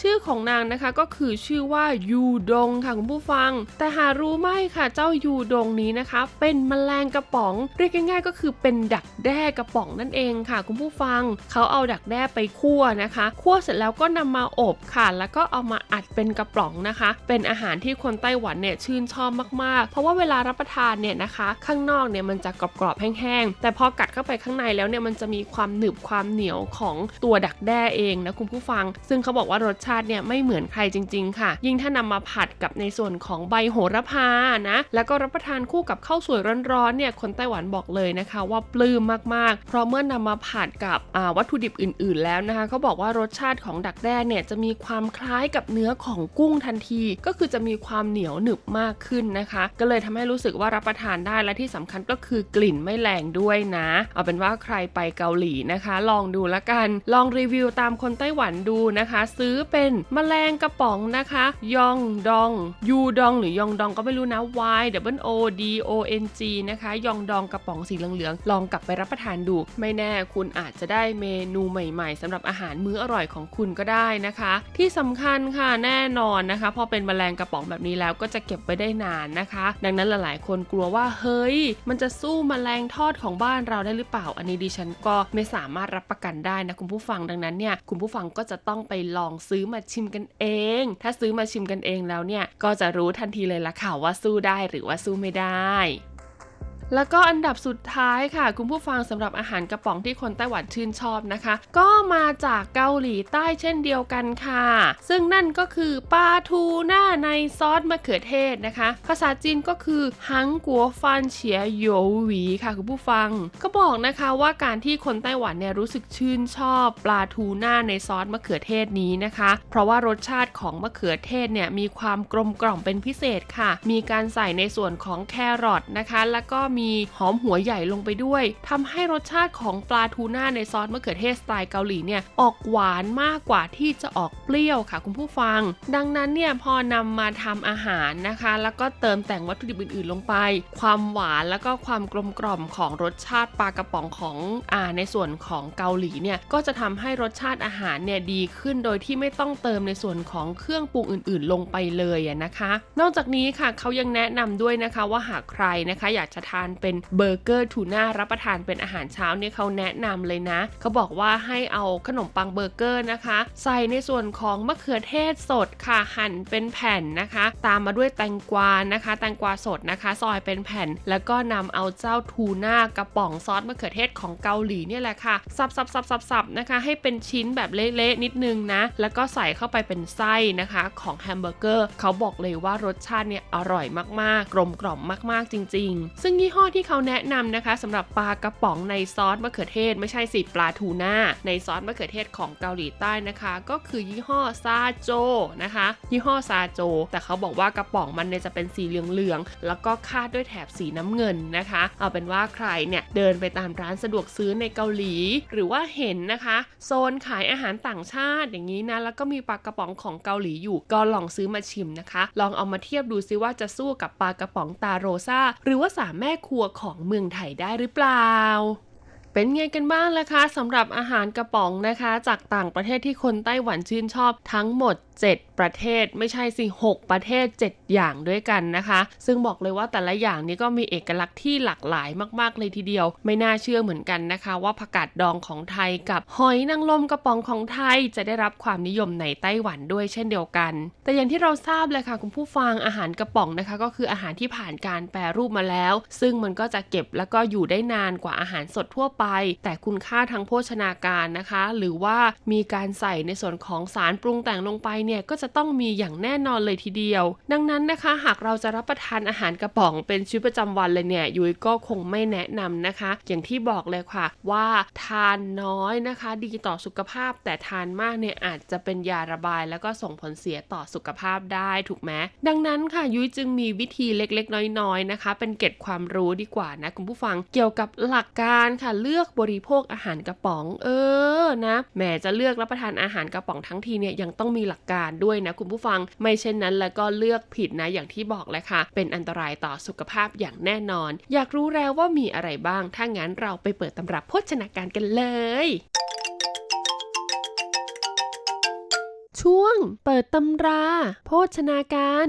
ชื่อของนางนะคะก็คือชื่อว่ายูดงค่ะคุณผู้ฟัง แต่หารู้ไหมค่ะเจ้ายูดงนี้นะคะ เป็นแมลงกระป๋อง เรียกง่ายๆ ก็คือเป็นดักแด้กระป๋องนั่นเองค่ะ คุณผู้ฟังเขาเอาดักแด้ไปคั่วนะคะคั่วเสร็จแล้วก็นำมาอบค่ะ แล้วก็เอามาอัดเป็นกระป๋องนะคะ เป็นอาหารที่คนไต้หวันเนี่ยชื่นชอบมากๆ เพราะว่าเวลารับับประทานเนี่ยนะคะ ข้างนอกเนี่ยมันจะกรอบๆแห้งๆ แต่พอกัดเข้าไปข้างในแล้วเนี่ยมันจะมีความหนึบความเหนียวของตัวดักแด้เองนะคุณผู้ฟัง ซึ่งเขาบอกว่ารสชาติเนี่ยไม่เหมือนใครจริง ๆ ค่ะ ยิ่งถ้านำมาผัดกับในส่วนของใบโหระพานะ แล้วก็รับประทานคู่กับข้าวสวยร้อนๆเนี่ยคนไต้หวันบอกเลยนะคะ ว่าปลื้มมากๆ เพราะเมื่อนำมาผัดกับวัตถุดิบอื่น ๆ แล้วนะคะเขาบอกว่ารสชาติของดักแด้เนี่ยจะมีความคล้ายกับเนื้อของกุ้งทันที ก็คือจะมีความเหนียวหนึบมากขึ้นนะคะ ก็เลยทำให้รู้สึกว่ารับประทานได้และที่สำคัญก็คือกลิ่นไม่แรงด้วยนะ เอาเป็นว่าใครไปเกาหลีนะคะ ลองดูละกัน ลองรีวิวตามคนไต้หวันดูนะคะ ซื้อเป็นมแมลงกระป๋องนะคะ ยองดอง ยูดองหรือยองดองก็ไม่รู้นะ Y W O D O N G นะคะ ยองดองกระป๋องสีเหลืองๆลองกลับไปรับประทานดู ไม่แน่คุณอาจจะได้เมนูใหม่ๆสำหรับอาหารมื้ออร่อยของคุณก็ได้นะคะ ที่สำคัญค่ะแน่นอนนะคะ พอเป็นมแมลงกระป๋องแบบนี้แล้วก็จะเก็บไว้ได้นานนะคะ ดังนั้นหลายคนกลัวว่าเฮ้ย มันจะสู้มแมลงทอดของบ้านเราได้หรือเปล่า อันนี้ดิฉันก็ไม่สามารถรับประกันได้นะคุณผู้ฟังดังนั้นเนี่ยคุณผู้ฟังก็จะต้องไปลองซื้อมาชิมกันเอง ถ้าซื้อมาชิมกันเองแล้วเนี่ยก็จะรู้ทันทีเลยละค่ะว่าสู้ได้หรือว่าสู้ไม่ได้ แล้วก็อันดับสุดท้ายค่ะ คุณผู้ฟังสำหรับอาหารกระป๋องที่คนไต้หวันชื่นชอบนะคะ ก็มาจากเกาหลีใต้เช่นเดียวกันค่ะ ซึ่งนั่นก็คือปลาทูหน้าในซอสมะเขือเทศนะคะ ภาษาจีนก็คือฮังกัวฟันเฉียโยหวีค่ะคุณผู้ฟัง ก็บอกนะคะว่าการที่คนไต้หวันเนี่ยรู้สึกชื่นชอบปลาทูหน้าในซอสมะเขือเทศนี้นะคะ เพราะว่ารสชาติของมะเขือเทศเนี่ยมีความกลมกล่อมเป็นพิเศษค่ะ มีการใส่ในส่วนของแครอทนะคะ แล้วก็มีหอมหัวใหญ่ลงไปด้วยทำให้รสชาติของปลาทูน่าในซอสมะเขือเทศสไตล์เกาหลีเนี่ยออกหวานมากกว่าที่จะออกเปรี้ยวค่ะคุณผู้ฟัง ดังนั้นเนี่ยพอนำมาทำอาหารนะคะ แล้วก็เติมแต่งวัตถุดิบอื่นๆลงไป ความหวานแล้วก็ความกลมกล่อมของรสชาติปลากระป๋องของอ่าในส่วนของเกาหลีเนี่ยก็จะทำให้รสชาติอาหารเนี่ยดีขึ้นโดยที่ไม่ต้องเติมในส่วนของเครื่องปรุงอื่น ๆ ลงไปเลยนะคะ นอกจากนี้ค่ะเขายังแนะนำด้วยนะคะว่าหากใครนะคะ อยากจะทานเป็นเบอร์เกอร์ทูน่ารับประทานเป็นอาหารเช้าเนี่ยเขาแนะนำเลยนะ เขาบอกว่าให้เอาขนมปังเบอร์เกอร์นะคะ ใส่ในส่วนของมะเขือเทศสดค่ะหั่นเป็นแผ่นนะคะ ตามมาด้วยแตงกวานะคะ แตงกวาสดนะคะ ซอยเป็นแผ่น แล้วก็นำเอาเจ้าทูน่ากระป๋องซอสมะเขือเทศของเกาหลีเนี่ยแหละค่ะสับสับสับสับสับนะคะ ให้เป็นชิ้นแบบเละๆนิดนึงนะ แล้วก็ใส่เข้าไปเป็นไส้นะคะ ของแฮมเบอร์เกอร์เขาบอกเลยว่ารสชาติเนี่ยอร่อยมากๆ กลมกล่อมมากๆจริง ๆ ซึ่งยี่ห้อที่เขาแนะนำนะคะสำหรับปลากระป๋องในซอสมะเขือเทศ ไม่ใช่สิปลาทูน่าในซอสมะเขือเทศของเกาหลีใต้นะคะ ก็คือยี่ห้อซาโจนะคะ ยี่ห้อซาโจ แต่เขาบอกว่ากระป๋องมันเนี่ยจะเป็นสีเหลืองๆแล้วก็คาดด้วยแถบสีน้ำเงินนะคะ เอาเป็นว่าใครเนี่ยเดินไปตามร้านสะดวกซื้อในเกาหลี หรือว่าเห็นนะคะ โซนขายอาหารต่างชาติอย่างนี้นะแล้วก็มีปลากระป๋องของเกาหลีอยู่ก็ลองซื้อมาชิมนะคะ ลองเอามาเทียบดูซิว่าจะสู้กับปลากระป๋องตาโรซาหรือว่าสามแม่ครัวของเมืองไทยได้หรือเปล่า เป็นไงกันบ้างล่ะคะสำหรับอาหารกระป๋องนะคะ จากต่างประเทศที่คนไต้หวันชื่นชอบทั้งหมด7 ประเทศไม่ใช่สิ 6 ประเทศ 7 อย่างด้วยกันนะคะ ซึ่งบอกเลยว่าแต่ละอย่างนี้ก็มีเอกลักษณ์ที่หลากหลายมาก ๆ เลยทีเดียว ไม่น่าเชื่อเหมือนกันนะคะ ว่าผักกาดดองของไทยกับหอยนางรมกระป๋องของไทยจะได้รับความนิยมในไต้หวันด้วยเช่นเดียวกัน แต่อย่างที่เราทราบเลยค่ะคุณผู้ฟังอาหารกระป๋องนะคะ ก็คืออาหารที่ผ่านการแปรรูปมาแล้ว ซึ่งมันก็จะเก็บแล้วก็อยู่ได้นานกว่าอาหารสดทั่วไป แต่คุณค่าทางโภชนาการนะคะ หรือว่ามีการใส่ในส่วนของสารปรุงแต่งลงไปเนี่ยก็จะต้องมีอย่างแน่นอนเลยทีเดียว ดังนั้นนะคะ หากเราจะรับประทานอาหารกระป๋องเป็นชีวิตประจำวันเลยเนี่ยยุ้ยก็คงไม่แนะนำนะคะ อย่างที่บอกเลยค่ะ ว่าทานน้อยนะคะ ดีต่อสุขภาพ แต่ทานมากเนี่ยอาจจะเป็นยาระบาย แล้วก็ส่งผลเสียต่อสุขภาพได้ถูกไหมดังนั้นค่ะยุ้ยจึงมีวิธีเล็กๆ น้อยๆนะคะ เป็นเก็ดความรู้ดีกว่านะคุณผู้ฟังเกี่ยวกับหลักการค่ะเลือกบริโภคอาหารกระป๋อง เออนะแหมจะเลือกรับประทานอาหารกระป๋องทั้งทีเนี่ยยังต้องมีหลักการด้วยนะคุณผู้ฟังไม่เช่นนั้นแล้วก็เลือกผิดนะอย่างที่บอกเลยค่ะ เป็นอันตรายต่อสุขภาพอย่างแน่นอน อยากรู้แล้วว่ามีอะไรบ้าง ถ้างั้นเราไปเปิดตำรับโภชนาการกันเลย ช่วงเปิดตำรา โภชนาการ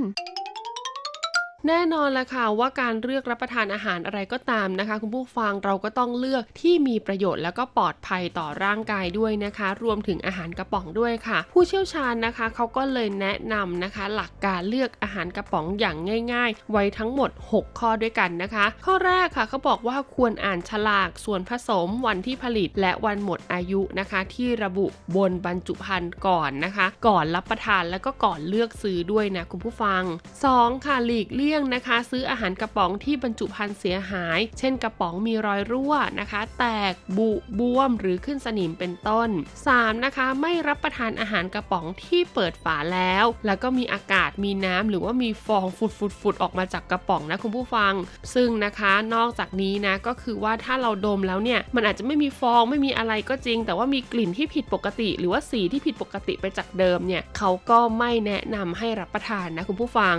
แน่นอนละค่ะว่าการเลือกรับประทานอาหารอะไรก็ตามนะคะ คุณผู้ฟังเราก็ต้องเลือกที่มีประโยชน์แล้วก็ปลอดภัยต่อร่างกายด้วยนะคะ รวมถึงอาหารกระป๋องด้วยค่ะ ผู้เชี่ยวชาญนะคะเขาก็เลยแนะนำนะคะ หลักการเลือกอาหารกระป๋องอย่างง่าย ๆ ไว้ทั้งหมด 6 ข้อด้วยกันนะคะ ข้อแรกค่ะเขาบอกว่าควรอ่านฉลากส่วนผสมวันที่ผลิต และวันหมดอายุนะคะ ที่ระบุบนบรรจุภัณฑ์ก่อนนะคะ ก่อนรับประทานแล้วก็ก่อนเลือกซื้อด้วยนะคุณผู้ฟัง 2. ค่ะหลีกเลี่ยงยี่นะคะ ซื้ออาหารกระป๋องที่บรรจุภัณฑ์เสียหาย เช่นกระป๋องมีรอยรั่วนะคะ แตกบุบวมหรือขึ้นสนิมเป็นต้น 3. นะคะ ไม่รับประทานอาหารกระป๋องที่เปิดฝาแล้ว แล้วก็มีอากาศมีน้ำหรือว่ามีฟองฟุดๆๆออกมาจากกระป๋องนะคุณผู้ฟัง ซึ่งนะคะนอกจากนี้นะก็คือว่าถ้าเราดมแล้วเนี่ยมันอาจจะไม่มีฟองไม่มีอะไรก็จริง แต่ว่ามีกลิ่นที่ผิดปกติ หรือว่าสีที่ผิดปกติไปจากเดิมเนี่ยเขาก็ไม่แนะนำให้รับประทานนะคุณผู้ฟัง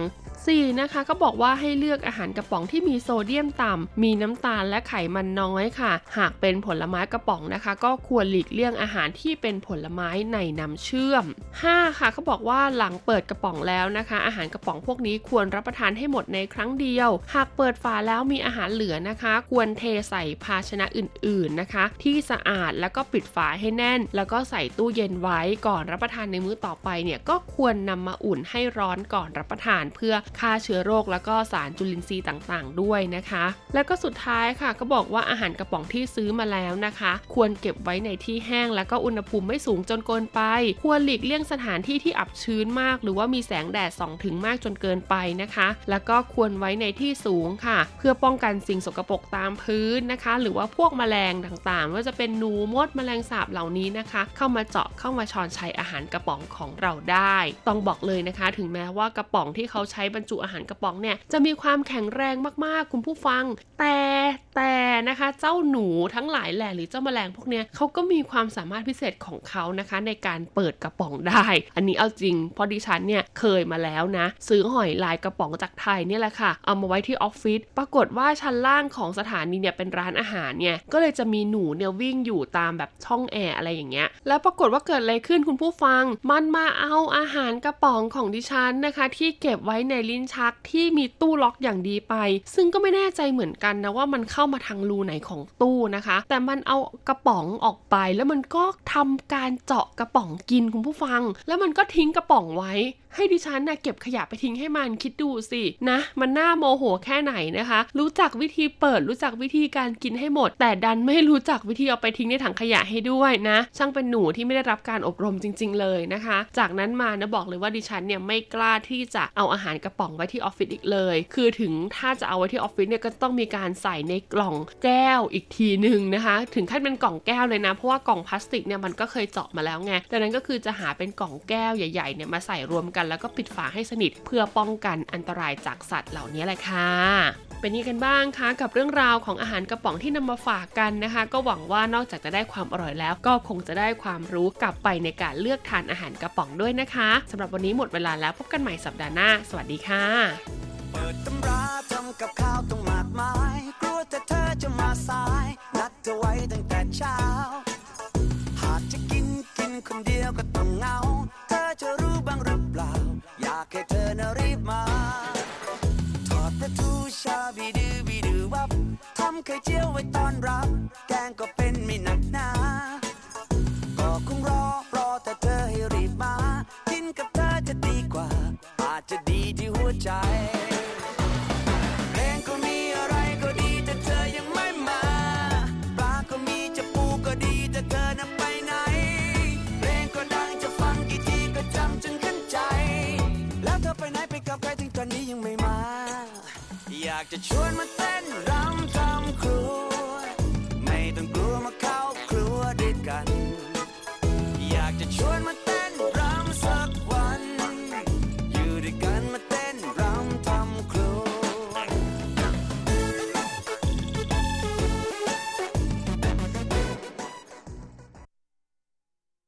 4. นะคะก็บอกว่าให้เลือกอาหารกระป๋องที่มีโซเดียมต่ำ มีน้ำตาลและไขมันน้อยค่ะ หากเป็นผลไม้กระป๋องนะคะ ก็ควรหลีกเลี่ยงอาหารที่เป็นผลไม้ในน้ำเชื่อม 5. ค่ะเขาบอกว่าหลังเปิดกระป๋องแล้วนะคะ อาหารกระป๋องพวกนี้ควรรับประทานให้หมดในครั้งเดียว หากเปิดฝาแล้วมีอาหารเหลือนะคะ ควรเทใส่ภาชนะอื่นๆนะคะ ที่สะอาดแล้วก็ปิดฝาให้แน่น แล้วก็ใส่ตู้เย็นไว้ก่อนรับประทานในมื้อต่อไปเนี่ยก็ควรนำมาอุ่นให้ร้อนก่อนรับประทานเพื่อฆ่าเชื้อโรคแล้วก็สารจุลินทรีย์ต่างๆ ด้วยนะคะ แล้วก็สุดท้ายค่ะก็บอกว่าอาหารกระป๋องที่ซื้อมาแล้วนะคะ ควรเก็บไว้ในที่แห้ง แล้วก็อุณหภูมิไม่สูงจนเกินไป ควรหลีกเลี่ยงสถานที่ที่อับชื้นมาก หรือว่ามีแสงแดดส่องถึงมากจนเกินไปนะคะ แล้วก็ควรไว้ในที่สูงค่ะ เพื่อป้องกันสิ่งสกปรกตามพื้นนะคะ หรือว่าพวกแมลงต่างๆ ว่าจะเป็นหนูมดแมลงสาบเหล่านี้นะคะ เข้ามาเจาะเข้ามาช้อนใชัยอาหารกระป๋องของเราได้ ต้องบอกเลยนะคะ ถึงแม้ว่ากระป๋องที่เขาใช้บรรจุอาหารกระป๋องเนี่ยจะมีความแข็งแรงมากๆ คุณผู้ฟัง แต่แต่นะคะเจ้าหนูทั้งหลายแหล่หรือเจ้าแมลงพวกเนี้ยเขาก็มีความสามารถพิเศษของเขานะคะ ในการเปิดกระป๋องได้ อันนี้เอาจริงเพราะดิฉันเนี่ยเคยมาแล้วนะซื้อหอยลายกระป๋องจากไทยเนี่ยแหละค่ะ เอามาไว้ที่ออฟฟิศปรากฏว่าชั้นล่างของสถานีเนี่ยเป็นร้านอาหารเนี่ยก็เลยจะมีหนูเนี่ยวิ่งอยู่ตามแบบช่องแอร์อะไรอย่างเงี้ยแล้วปรากฏว่าเกิดอะไรขึ้นคุณผู้ฟัง มันมาเอาอาหารกระป๋องของดิฉันนะคะ ที่เก็บไว้ในลิ้นชักที่มีตู้ล็อกอย่างดีไป ซึ่งก็ไม่แน่ใจเหมือนกันนะว่ามันเข้ามาทางรูไหนของตู้นะคะ แต่มันเอากระป๋องออกไปแล้วมันก็ทำการเจาะกระป๋องกินคุณผู้ฟัง แล้วมันก็ทิ้งกระป๋องไว้ ให้ดิฉันนะ่ะเก็บขยะไปทิ้งให้มันคิดดูสินะ มันน่าโมโหแค่ไหนนะคะ รู้จักวิธีเปิดรู้จักวิธีการกินให้หมด แต่ดันไม่รู้จักวิธีเอาไปทิ้งในถังขยะให้ด้วยนะ ช่างเป็นหนูที่ไม่ได้รับการอบรมจริง ๆ เลยนะคะ จากนั้นมานะบอกเลยว่าดิฉันเนี่ยไม่กล้าที่จะเอาอาหารกระป๋องไว้ที่ออฟฟิศอีกเลย คือถึงถ้าจะเอาไว้ที่ออฟฟิศเนี่ยก็ต้องมีการใส่ในกล่องแก้วอีกทีหนึ่งนะคะ ถึงขั้นเป็นกล่องแก้วเลยนะ เพราะว่ากล่องพลาสติกเนี่ยมันก็เคยเจาะมาแล้วไงดังนั้นก็คือจะหาเป็นกล่องแก้วใหญ่ๆเนี่ยมาใส่รวมกันแล้วก็ปิดฝาให้สนิทเพื่อป้องกันอันตรายจากสัตว์เหล่านี้แหละค่ะเป็นนี้กันบ้างคะกับเรื่องราวของอาหารกระป๋องที่นำมาฝากกันนะคะ ก็หวังว่านอกจากจะได้ความอร่อยแล้ว ก็คงจะได้ความรู้กลับไปในการเลือกทานอาหารกระป๋องด้วยนะคะสำหรับวันนี้หมดเวลาแล้วพบกันใหม่สัปดาห์หน้า สวัสดีค่ะ เปิดตำราทำกับข้าวต้องมากมายกลัวแต่เธอจะมาสายนัดเธอไว้ตั้งแต่เช้า หากจะกินกินคนเดียวก็ต้องเงา เธอจะรู้บ้างหรือากให้เธอนะรีบมาทอดปลาทูชาบีดือบีดือวับทำไข่เจียวไว้ตอนรับ แกงก็เป็นไม่หนักหนาก็คงรอรอแต่เธอให้รีบมา กินกับเธอจะดีกว่า อาจจะดีที่หัวใจ